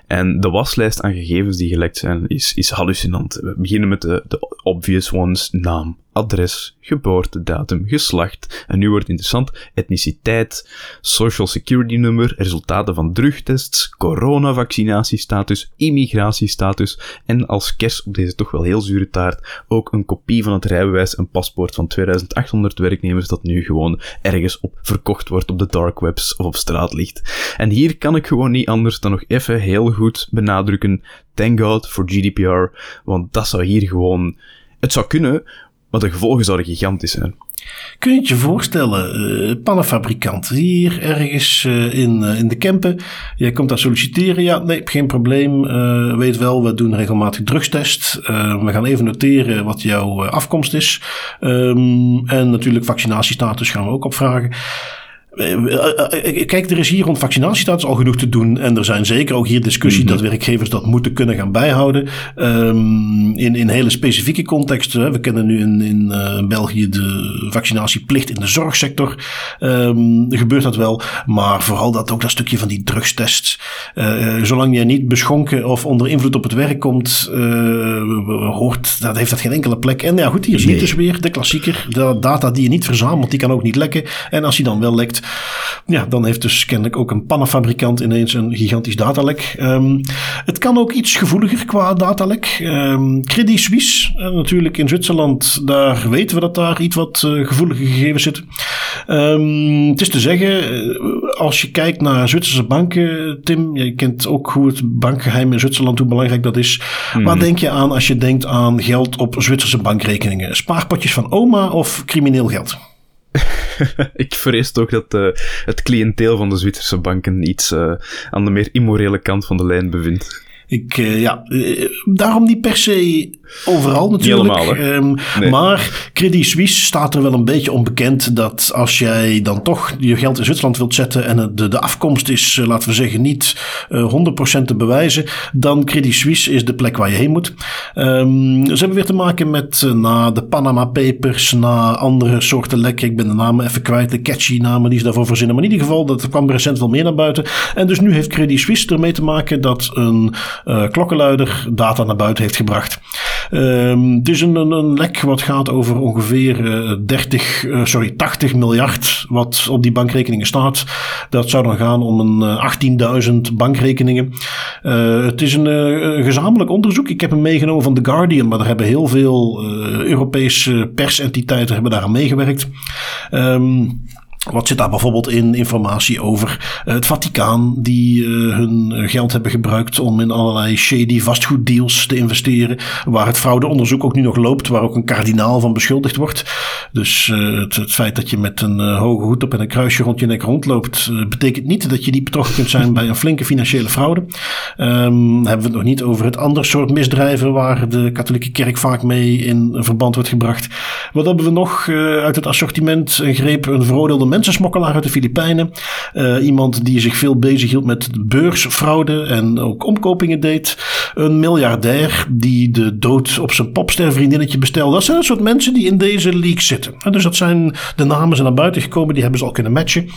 En de waslijst aan gegevens die gelekt zijn is, is hallucinant. We beginnen met de, de obvious ones, naam, adres, geboortedatum, geslacht, en nu wordt interessant, etniciteit, social security nummer, resultaten van drugtests, coronavaccinatiestatus, immigratiestatus en als kerst op deze toch wel heel zure taart ook een kopie van het rijbewijs en paspoort van 2800 werknemers dat nu gewoon ergens op verkocht wordt op de dark webs of op straat ligt. En hier kan ik gewoon niet anders dan nog even heel goed benadrukken, thank god for GDPR, want dat zou hier gewoon... Het zou kunnen, de gevolgen zouden gigantisch zijn. Kun je je voorstellen, uh, pannenfabrikant, hier ergens uh, in, uh, in de Kempen. Jij komt daar solliciteren. Ja, nee, geen probleem. weet wel, we doen regelmatig drugstest. we gaan even noteren wat jouw afkomst is. Um, en natuurlijk vaccinatiestatus gaan we ook opvragen. Kijk, er is hier rond vaccinatiestatus al genoeg te doen. En er zijn zeker ook hier discussie mhm. dat werkgevers dat moeten kunnen gaan bijhouden. Um, in, in hele specifieke contexten. We kennen nu in, in België de vaccinatieplicht in de zorgsector. Um, gebeurt dat wel. Maar vooral dat ook dat stukje van die drugstests. zolang je niet beschonken of onder invloed op het werk komt, hoort, dat heeft dat geen enkele plek. En ja, goed, hier zie je dus weer de klassieker. De data die je niet verzamelt, die kan ook niet lekken. En als hij dan wel lekt, ja, dan heeft dus kennelijk ook een pannenfabrikant ineens een gigantisch datalek. Um, het kan ook iets gevoeliger qua datalek. Um, Credit Suisse, uh, natuurlijk in Zwitserland, daar weten we dat daar iets wat uh, gevoelige gegevens zitten. Um, het is te zeggen, uh, als je kijkt naar Zwitserse banken, Tim, je kent ook hoe het bankgeheim in Zwitserland, hoe belangrijk dat is. Hmm. Wat denk je aan als je denkt aan geld op Zwitserse bankrekeningen? Spaarpotjes van oma of crimineel geld? *laughs* *laughs* ik vrees toch dat uh, het cliënteel van de Zwitserse banken iets uh, aan de meer immorele kant van de lijn bevindt. Ik, uh, ja, daarom niet per se overal natuurlijk. Helemaal, um, Maar Credit Suisse staat er wel een beetje onbekend dat als jij dan toch je geld in Zwitserland wilt zetten en de, de afkomst is, uh, laten we zeggen, niet uh, 100% te bewijzen, dan Credit Suisse is de plek waar je heen moet. Um, ze hebben weer te maken met na de Panama Papers, na andere soorten lekken. Ik ben de namen even kwijt, de catchy namen die ze daarvoor verzinnen. Maar in ieder geval, dat kwam recent wel meer naar buiten. En dus nu heeft Credit Suisse ermee te maken dat een uh, klokkenluider data naar buiten heeft gebracht. Um, het is een, een, lek wat gaat over ongeveer uh, 30, uh, sorry, 80 miljard wat op die bankrekeningen staat. Dat zou dan gaan om een 18.000 uh, bankrekeningen. Het is een, gezamenlijk onderzoek. Ik heb hem meegenomen van The Guardian, maar er hebben heel veel Europese persentiteiten hebben daar aan meegewerkt. Um, wat zit daar bijvoorbeeld in? Informatie over uh, het Vaticaan, die uh, hun geld hebben gebruikt om in allerlei shady vastgoeddeals te investeren. Waar het fraudeonderzoek ook nu nog loopt, waar ook een kardinaal van beschuldigd wordt. Dus het, feit dat je met een hoge hoed op en een kruisje rond je nek rondloopt, betekent niet dat je niet betrokken kunt zijn bij een flinke financiële fraude. Um, hebben we het nog niet over het andere soort misdrijven waar de katholieke kerk vaak mee in verband wordt gebracht. Wat hebben we nog uit het assortiment? Een greep, een veroordeelde mensensmokkelaar uit de Filipijnen. Uh, iemand die zich veel bezig hield met beursfraude en ook omkopingen deed. Een miljardair die de dood op zijn popstervriendinnetje bestelde. Dat zijn een soort mensen die in deze leak zitten. En dus dat zijn de namen zijn naar buiten gekomen. Die hebben ze al kunnen matchen.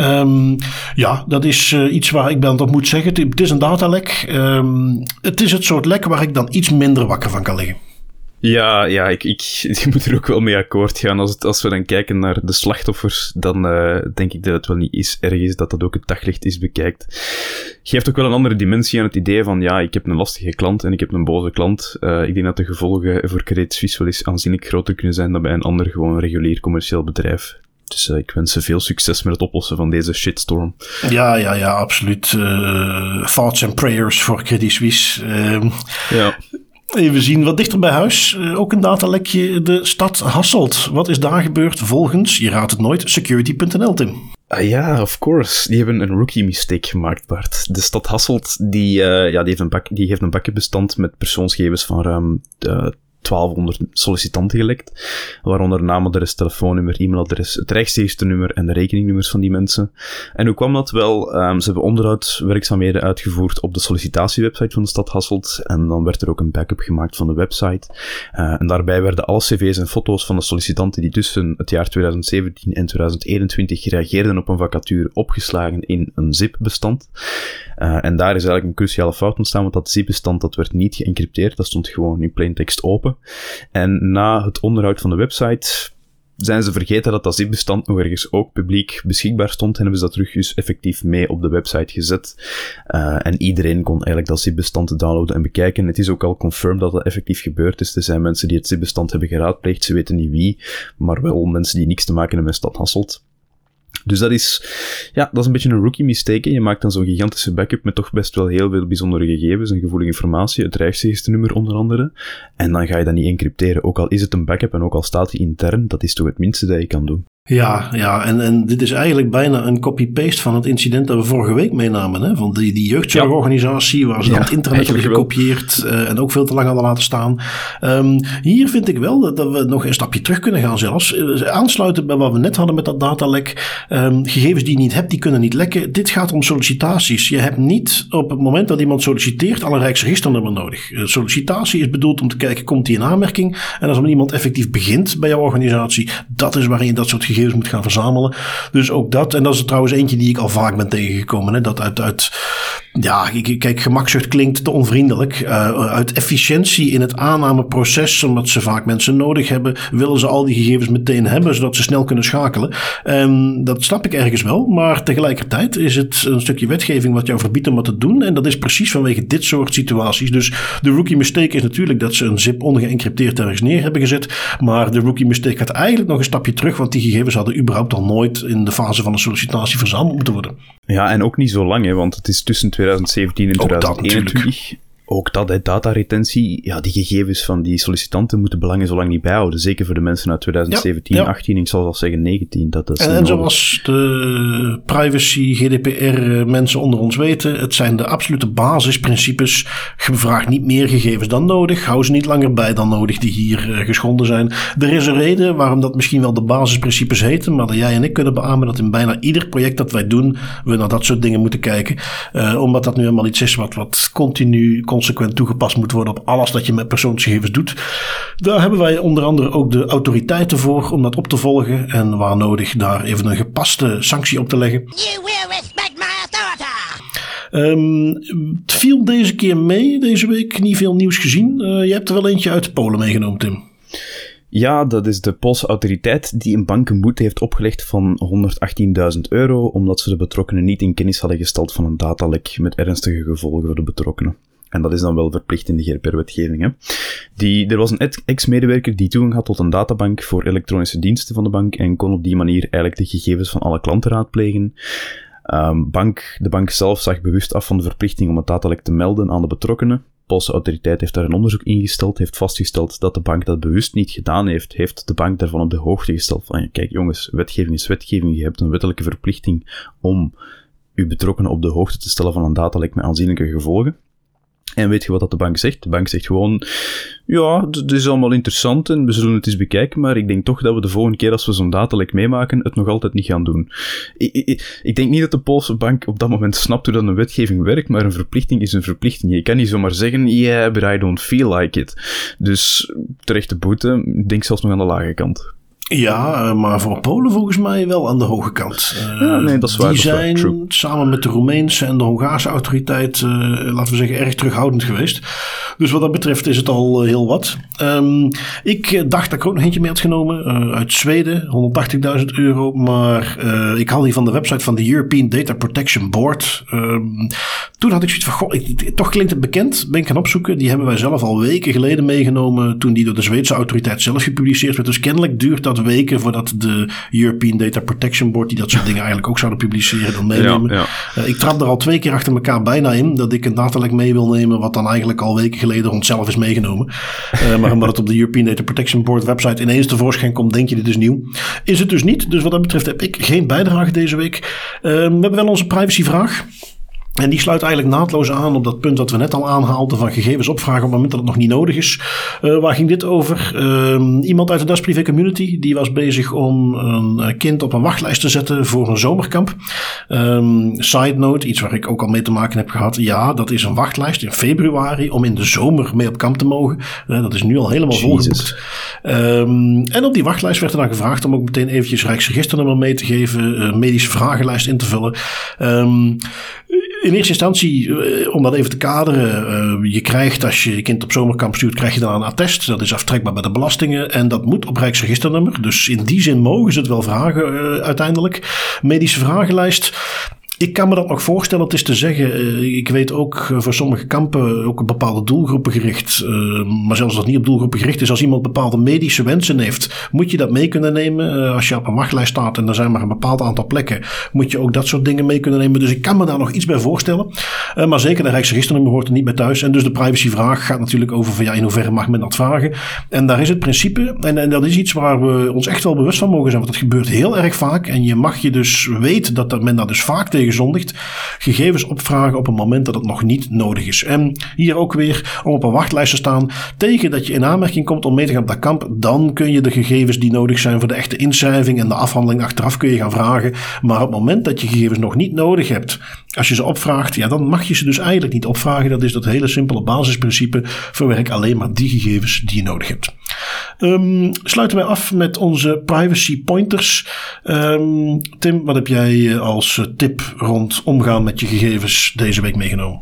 Um, ja, dat is uh, iets waar ik ben op moet zeggen. Het is een datalek. Um, het is het soort lek waar ik dan iets minder wakker van kan liggen. Ja, ja ik, ik, *laughs* ik, moet er ook wel mee akkoord gaan. Als, het, als we dan kijken naar de slachtoffers, dan uh, denk ik dat het wel niet is, erg is dat dat ook het daglicht is bekijkt. Geeft ook wel een andere dimensie aan het idee van, ja, ik heb een lastige klant en ik heb een boze klant. Uh, ik denk dat de gevolgen voor Credit Suisse wel eens aanzienlijk groter kunnen zijn dan bij een ander gewoon regulier commercieel bedrijf. Dus uh, ik wens ze veel succes met het oplossen van deze shitstorm. Ja, ja, ja, absoluut. Thoughts and prayers voor Credit Suisse. Uh, ja. Even zien wat dichter bij huis. Uh, ook een datalekje. De stad Hasselt. Wat is daar gebeurd volgens, je raadt het nooit, security.nl, Tim? Uh, ja, of course. Die hebben een rookie mistake gemaakt, Bart. De stad Hasselt die, uh, ja, die, heeft een bak, die heeft een bakkenbestand met persoonsgegevens van ruim 1200 sollicitanten gelekt, waaronder naam, adres, telefoonnummer, e-mailadres, het rechtstreekste en de rekeningnummers van die mensen. En hoe kwam dat wel? Um, ze hebben onderhoudswerkzaamheden uitgevoerd op de sollicitatiewebsite van de stad Hasselt en dan werd er ook een backup gemaakt van de website. Uh, en daarbij werden alle cv's en foto's van de sollicitanten die tussen het jaar 2017 en 2021 reageerden op een vacature opgeslagen in een zip-bestand. Uh, en daar is eigenlijk een cruciale fout ontstaan, want dat zip-bestand dat werd niet geëncrypteerd, dat stond gewoon in plain text open. En na het onderhoud van de website zijn ze vergeten dat dat zip-bestand nog ergens ook publiek beschikbaar stond en hebben ze dat terug dus effectief mee op de website gezet. Uh, en iedereen kon eigenlijk dat zip-bestand downloaden en bekijken. Het is ook al confirmed dat dat effectief gebeurd is. Er zijn mensen die het zip-bestand hebben geraadpleegd, ze weten niet wie, maar wel mensen die niks te maken hebben met Stad Hasselt. Dus dat is, ja, dat is een beetje een rookie mistake. Je maakt dan zo'n gigantische backup met toch best wel heel veel bijzondere gegevens en gevoelige informatie, het rijksregisternummer onder andere. En dan ga je dat niet encrypteren, ook al is het een backup en ook al staat hij intern, dat is toch het minste dat je kan doen. Ja, ja en, en dit is eigenlijk bijna een copy-paste van het incident dat we vorige week meenamen. Hè? Van die, die jeugdzorgorganisatie waar ze ja, het internet hebben gekopieerd uh, en ook veel te lang hadden laten staan. Um, hier vind ik wel dat, dat, we nog een stapje terug kunnen gaan zelfs. Uh, aansluiten bij wat we net hadden met dat datalek. Um, gegevens die je niet hebt, die kunnen niet lekken. Dit gaat om sollicitaties. Je hebt niet op het moment dat iemand solliciteert al een rijksregisternummer nodig. Uh, sollicitatie is bedoeld om te kijken, komt die in aanmerking? En als iemand effectief begint bij jouw organisatie, dat is waarin je dat soort gegevens gegevens moet gaan verzamelen. Dus ook dat. En dat is trouwens eentje die ik al vaak ben tegengekomen. Hè, dat uit, uit ja, kijk, gemakzucht klinkt te onvriendelijk. Uh, uit efficiëntie in het aannameproces, omdat ze vaak mensen nodig hebben, willen ze al die gegevens meteen hebben, zodat ze snel kunnen schakelen. Um, dat snap ik ergens wel, maar tegelijkertijd is het een stukje wetgeving wat jou verbiedt om wat te doen. En dat is precies vanwege dit soort situaties. Dus de rookie mistake is natuurlijk dat ze een zip ongeëncrypteerd ergens neer hebben gezet. Maar de rookie mistake gaat eigenlijk nog een stapje terug, want die gegevens hadden überhaupt al nooit in de fase van de sollicitatie verzameld moeten worden. Ja, en ook niet zo lang, hè, want het is tussen 2017 en 2021 ook dat, hè, dataretentie, ja, die gegevens van die sollicitanten moeten belangen zo lang niet bijhouden. Zeker voor de mensen uit 2017, ja, 18, ik zal zelfs zeggen 19. Dat is en, en zoals de privacy, GDPR mensen onder ons weten, het zijn de absolute basisprincipes. Je vraagt niet meer gegevens dan nodig, hou ze niet langer bij dan nodig die hier uh, geschonden zijn. Er is een reden waarom dat misschien wel de basisprincipes heten, maar dat jij en ik kunnen beamen dat in bijna ieder project dat wij doen, we naar dat soort dingen moeten kijken. Uh, omdat dat nu helemaal iets is wat, wat continu consequent toegepast moet worden op alles dat je met persoonsgegevens doet. Daar hebben wij onder andere ook de autoriteiten voor om dat op te volgen en waar nodig daar even een gepaste sanctie op te leggen. You will respect my authority. Um, het viel deze keer mee, deze week niet veel nieuws gezien. Uh, je hebt er wel eentje uit Polen meegenomen, Tim. Ja, dat is de Poolse autoriteit die een bank een boete heeft opgelegd van 118.000 euro, omdat ze de betrokkenen niet in kennis hadden gesteld van een datalek met ernstige gevolgen voor de betrokkenen. En dat is dan wel verplicht in de GDPR-wetgeving. Die, er was een ex-medewerker die toegang had tot een databank voor elektronische diensten van de bank en kon op die manier eigenlijk de gegevens van alle klanten raadplegen. Um, bank, de bank zelf zag bewust af van de verplichting om het datalek te melden aan de betrokkenen. De Poolse autoriteit heeft daar een onderzoek ingesteld, heeft vastgesteld dat de bank dat bewust niet gedaan heeft, heeft de bank daarvan op de hoogte gesteld van, kijk jongens, wetgeving is wetgeving, je hebt een wettelijke verplichting om uw betrokkenen op de hoogte te stellen van een datalek met aanzienlijke gevolgen. En weet je wat dat de bank zegt? De bank zegt gewoon, ja, het is allemaal interessant en we zullen het eens bekijken, maar ik denk toch dat we de volgende keer als we zo'n datalek meemaken, het nog altijd niet gaan doen. Ik, ik, ik, denk niet dat de Poolse bank op dat moment snapt hoe dat een wetgeving werkt, maar een verplichting is een verplichting. Je kan niet zomaar zeggen, yeah, but I don't feel like it. Dus terechte boete, denk zelfs nog aan de lage kant. Ja, eh, maar voor Polen volgens mij wel aan de hoge kant. Ja, nee, dat is waar. Die zijn samen met de Roemeense en de Hongaarse autoriteit, uh, laten we zeggen, erg terughoudend geweest. Dus wat dat betreft is het al heel wat. Um, ik dacht dat ik ook nog eentje mee had genomen uit Zweden, 180.000 euro. Maar ik haal die van de website van de European Data Protection Board. Um, toen had ik zoiets van, goh, ik, toch klinkt het bekend. Ben ik gaan opzoeken. Die hebben wij zelf al weken geleden meegenomen toen die door de Zweedse autoriteit zelf gepubliceerd werd. Dus kennelijk duurt dat weken voordat de European Data Protection Board, die dat soort dingen eigenlijk ook zouden publiceren, dan meenemen. Ja, ja. Uh, ik trap er al twee keer achter elkaar bijna in dat ik een datalek mee wil nemen, wat dan eigenlijk al weken geleden onszelf is meegenomen. Uh, *laughs* maar omdat het op de European Data Protection Board website ineens tevoorschijn komt, denk je dit is nieuw. Is het dus niet. Dus wat dat betreft heb ik geen bijdrage deze week. Uh, we hebben wel onze privacyvraag. En die sluit eigenlijk naadloos aan op dat punt dat we net al aanhaalden van gegevens opvragen op het moment dat het nog niet nodig is. Uh, waar ging dit over? Uh, iemand uit de Das Privé Community die was bezig om een eh, kind op een wachtlijst te zetten voor een zomerkamp. Um, side note, iets waar ik ook al mee te maken heb gehad. Ja, dat is een wachtlijst in februari om in de zomer mee op kamp te mogen. Uh, dat is nu al helemaal volgeboekt. Um, en op die wachtlijst werd er dan gevraagd om ook meteen eventjes Rijksregisternummer mee te geven, medische vragenlijst in te vullen. Um, in eerste instantie, eh, om dat even te kaderen, uh, je krijgt als je je kind op zomerkamp stuurt, krijg je dan een attest. Dat is aftrekbaar bij de belastingen en dat moet op Rijksregisternummer. Dus in die zin mogen ze het wel vragen uh, uiteindelijk. Medische vragenlijst ik kan me dat nog voorstellen. Het is te zeggen, eh, ik weet ook voor sommige kampen ook op bepaalde doelgroepen gericht. maar zelfs als dat niet op doelgroepen gericht is, als iemand bepaalde medische wensen heeft, moet je dat mee kunnen nemen. als je op een wachtlijst staat en er zijn maar een bepaald aantal plekken, moet je ook dat soort dingen mee kunnen nemen. Dus ik kan me daar nog iets bij voorstellen. maar zeker de Rijksregisternummer hoort er niet bij thuis. En dus de privacyvraag gaat natuurlijk over van ja, in hoeverre mag men dat vragen. En daar is het principe, en, en dat is iets waar we ons echt wel bewust van mogen zijn, want dat gebeurt heel erg vaak. En je mag je dus weten dat men daar dus vaak tegen zondigt. Gegevens opvragen op een moment dat het nog niet nodig is. En hier ook weer om op een wachtlijst te staan. Tegen dat je in aanmerking komt om mee te gaan op dat kamp, dan kun je de gegevens die nodig zijn voor de echte inschrijving en de afhandeling achteraf kun je gaan vragen. Maar op het moment dat je gegevens nog niet nodig hebt, als je ze opvraagt, ja, dan mag je ze dus eigenlijk niet opvragen. Dat is dat hele simpele basisprincipe. Verwerk alleen maar die gegevens die je nodig hebt. Um, sluiten wij af met onze privacy pointers. Um, Tim, wat heb jij eh, als tip rond omgaan met je gegevens deze week meegenomen?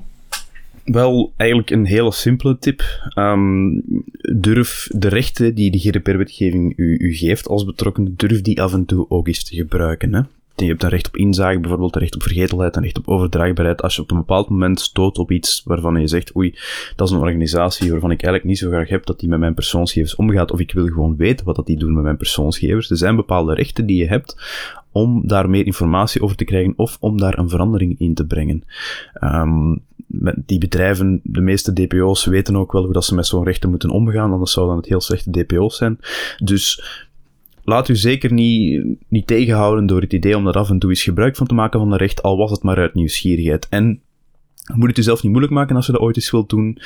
Wel, eigenlijk een hele simpele tip. Um, durf de rechten die de GDPR-wetgeving u, u geeft als betrokkenen, durf die af en toe ook eens te gebruiken. Hè? Je hebt een recht op inzage, bijvoorbeeld een recht op vergetelheid, een recht op overdraagbaarheid. Als je op een bepaald moment stoot op iets waarvan je zegt, oei, dat is een organisatie waarvan ik eigenlijk niet zo graag heb dat die met mijn persoonsgegevens omgaat, of ik wil gewoon weten wat dat die doen met mijn persoonsgegevens. Er zijn bepaalde rechten die je hebt om daar meer informatie over te krijgen of om daar een verandering in te brengen. Um, die bedrijven, de meeste DPO's weten ook wel hoe dat ze met zo'n rechten moeten omgaan, anders zouden het heel slechte DPO's zijn. Dus laat u zeker niet, niet tegenhouden door het idee om er af en toe eens gebruik van te maken van een recht, al was het maar uit nieuwsgierigheid. En moet het jezelf niet moeilijk maken als je dat ooit eens wilt doen.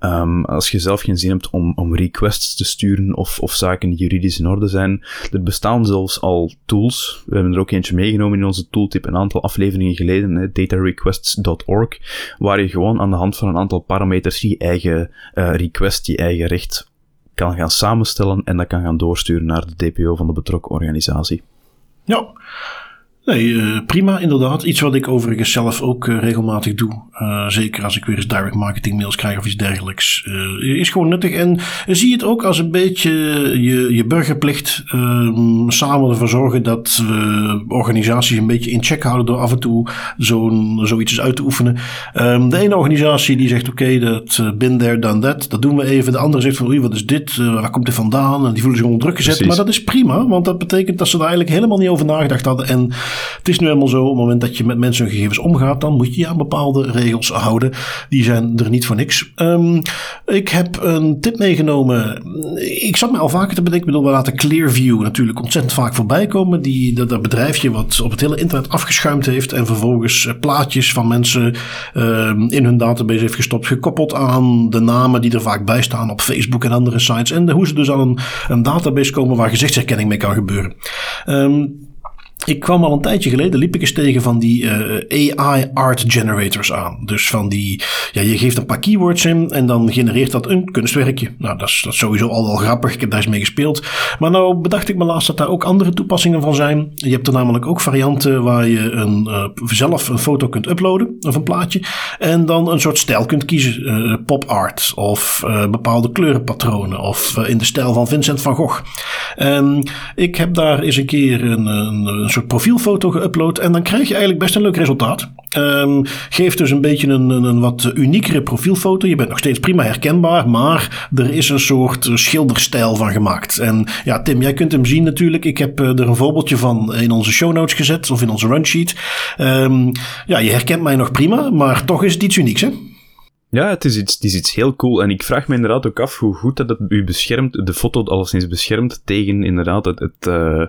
Um, als je zelf geen zin hebt om, om requests te sturen of, of zaken die juridisch in orde zijn. Er bestaan zelfs al tools. We hebben er ook eentje meegenomen in onze tooltip een aantal afleveringen geleden, datarequests.org, waar je gewoon aan de hand van een aantal parameters je eigen uh, request, je eigen recht kan gaan samenstellen en dat kan gaan doorsturen naar de DPO van de betrokken organisatie. Ja, Nee, uh, prima inderdaad. Iets wat ik overigens zelf ook uh, regelmatig doe. Uh, zeker als ik weer eens direct marketing mails krijg of iets dergelijks. is gewoon nuttig. En zie het ook als een beetje je, je burgerplicht. Ehm, samen ervoor zorgen dat we organisaties een beetje in check houden door af en toe zo'n zoiets uit te oefenen. Um, de ene organisatie die zegt oké, okay, dat bin there, done that. Dat doen we even. De andere zegt van oei, wat is dit? waar komt dit vandaan? En die voelen zich onder druk gezet. Precies. Maar dat is prima, want dat betekent dat ze daar eigenlijk helemaal niet over nagedacht hadden. En het is nu helemaal zo, op het moment dat je met mensen hun gegevens omgaat, dan moet je je aan bepaalde regels houden. Die zijn er niet voor niks. Um, ik heb een tip meegenomen. Ik zat me al vaker te bedenken. Ik bedoel, we laten Clearview natuurlijk ontzettend vaak voorbij komen. Die, dat, bedrijfje wat op het hele internet afgeschuimd heeft. En vervolgens eh, plaatjes van mensen um, in hun database heeft gestopt. Gekoppeld aan de namen die er vaak bij staan op Facebook en andere sites. En hoe ze dus aan een, een database komen waar gezichtsherkenning mee kan gebeuren. Um, ik kwam al een tijdje geleden, liep ik eens tegen van die uh, AI art generators aan. Dus van die, ja, je geeft een paar keywords in en dan genereert dat een kunstwerkje. Nou, dat is, dat sowieso al wel grappig. Ik heb daar eens mee gespeeld. Maar nou bedacht ik me laatst dat daar ook andere toepassingen van zijn. Je hebt er namelijk ook varianten waar je een, uh, zelf een foto kunt uploaden, of een plaatje. En dan een soort stijl kunt kiezen. Uh, pop art of bepaalde kleurenpatronen of in de stijl van Vincent van Gogh. En ik heb daar eens een keer een, een een soort profielfoto geüpload. En dan krijg je eigenlijk best een leuk resultaat. Um, geeft dus een beetje een, een, wat uniekere profielfoto. Je bent nog steeds prima herkenbaar, maar er is een soort schilderstijl van gemaakt. En ja, Tim, jij kunt hem zien natuurlijk. Ik heb eh, er een voorbeeldje van in onze show notes gezet of in onze runsheet. Um, ja, je herkent mij nog prima, maar toch is het iets unieks, hè? Ja, het is, iets, het is iets heel cool. En ik vraag me inderdaad ook af hoe goed dat het u beschermt, de foto alleszins beschermt tegen inderdaad het, uh,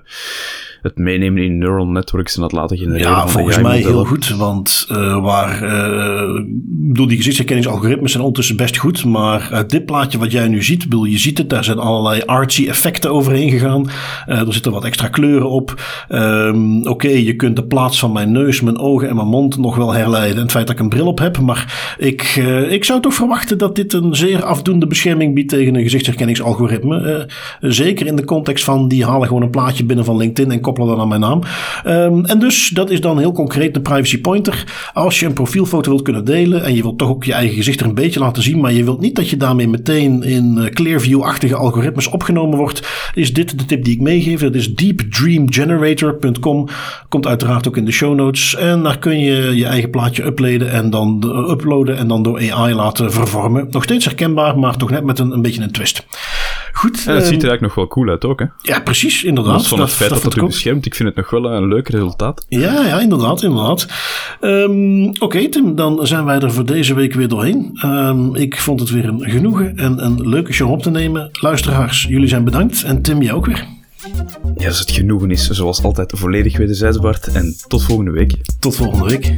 het meenemen in neural networks en dat laten genereren. Ja, volgens mij heel goed, want uh, waar, uh, bedoel, die gezichtsherkenningsalgoritmes zijn ondertussen best goed, maar uh, dit plaatje wat jij nu ziet, bedoel, je ziet het, daar zijn allerlei artsy effecten overheen gegaan. er zitten wat extra kleuren op. Um, Oké, okay, je kunt de plaats van mijn neus, mijn ogen en mijn mond nog wel herleiden. En het feit dat ik een bril op heb, maar ik, ik zou toch verwachten dat dit een zeer afdoende bescherming biedt tegen een gezichtsherkenningsalgoritme. zeker in de context van die halen gewoon een plaatje binnen van LinkedIn en koppelen dan aan mijn naam. Ehm, en dus, dat is dan heel concreet de privacy pointer. Als je een profielfoto wilt kunnen delen en je wilt toch ook je eigen gezicht er een beetje laten zien, maar je wilt niet dat je daarmee meteen in eh, Clearview-achtige algoritmes opgenomen wordt, is dit de tip die ik meegeef. Dat is deepdreamgenerator.com. Komt uiteraard ook in de show notes. En daar kun je je eigen plaatje uploaden en dan, uploaden en dan door AI laten vervormen. Nog steeds herkenbaar, maar toch net met een, een beetje een twist. Goed. Ja, het ziet er eigenlijk nog wel cool uit ook, hè? Ja, precies, inderdaad. Los van het feit dat, dat het u beschermt, ik vind het nog wel een leuk resultaat. Ja, ja, inderdaad, inderdaad. Um, Oké, Tim, dan zijn wij er voor deze week weer doorheen. Um, ik vond het weer een genoegen en een leuke show op te nemen. Luisteraars, jullie zijn bedankt. En Tim, jij ook weer. Ja, dus het genoegen is zoals altijd volledig wederzijds, Bart. En tot volgende week. Tot volgende week.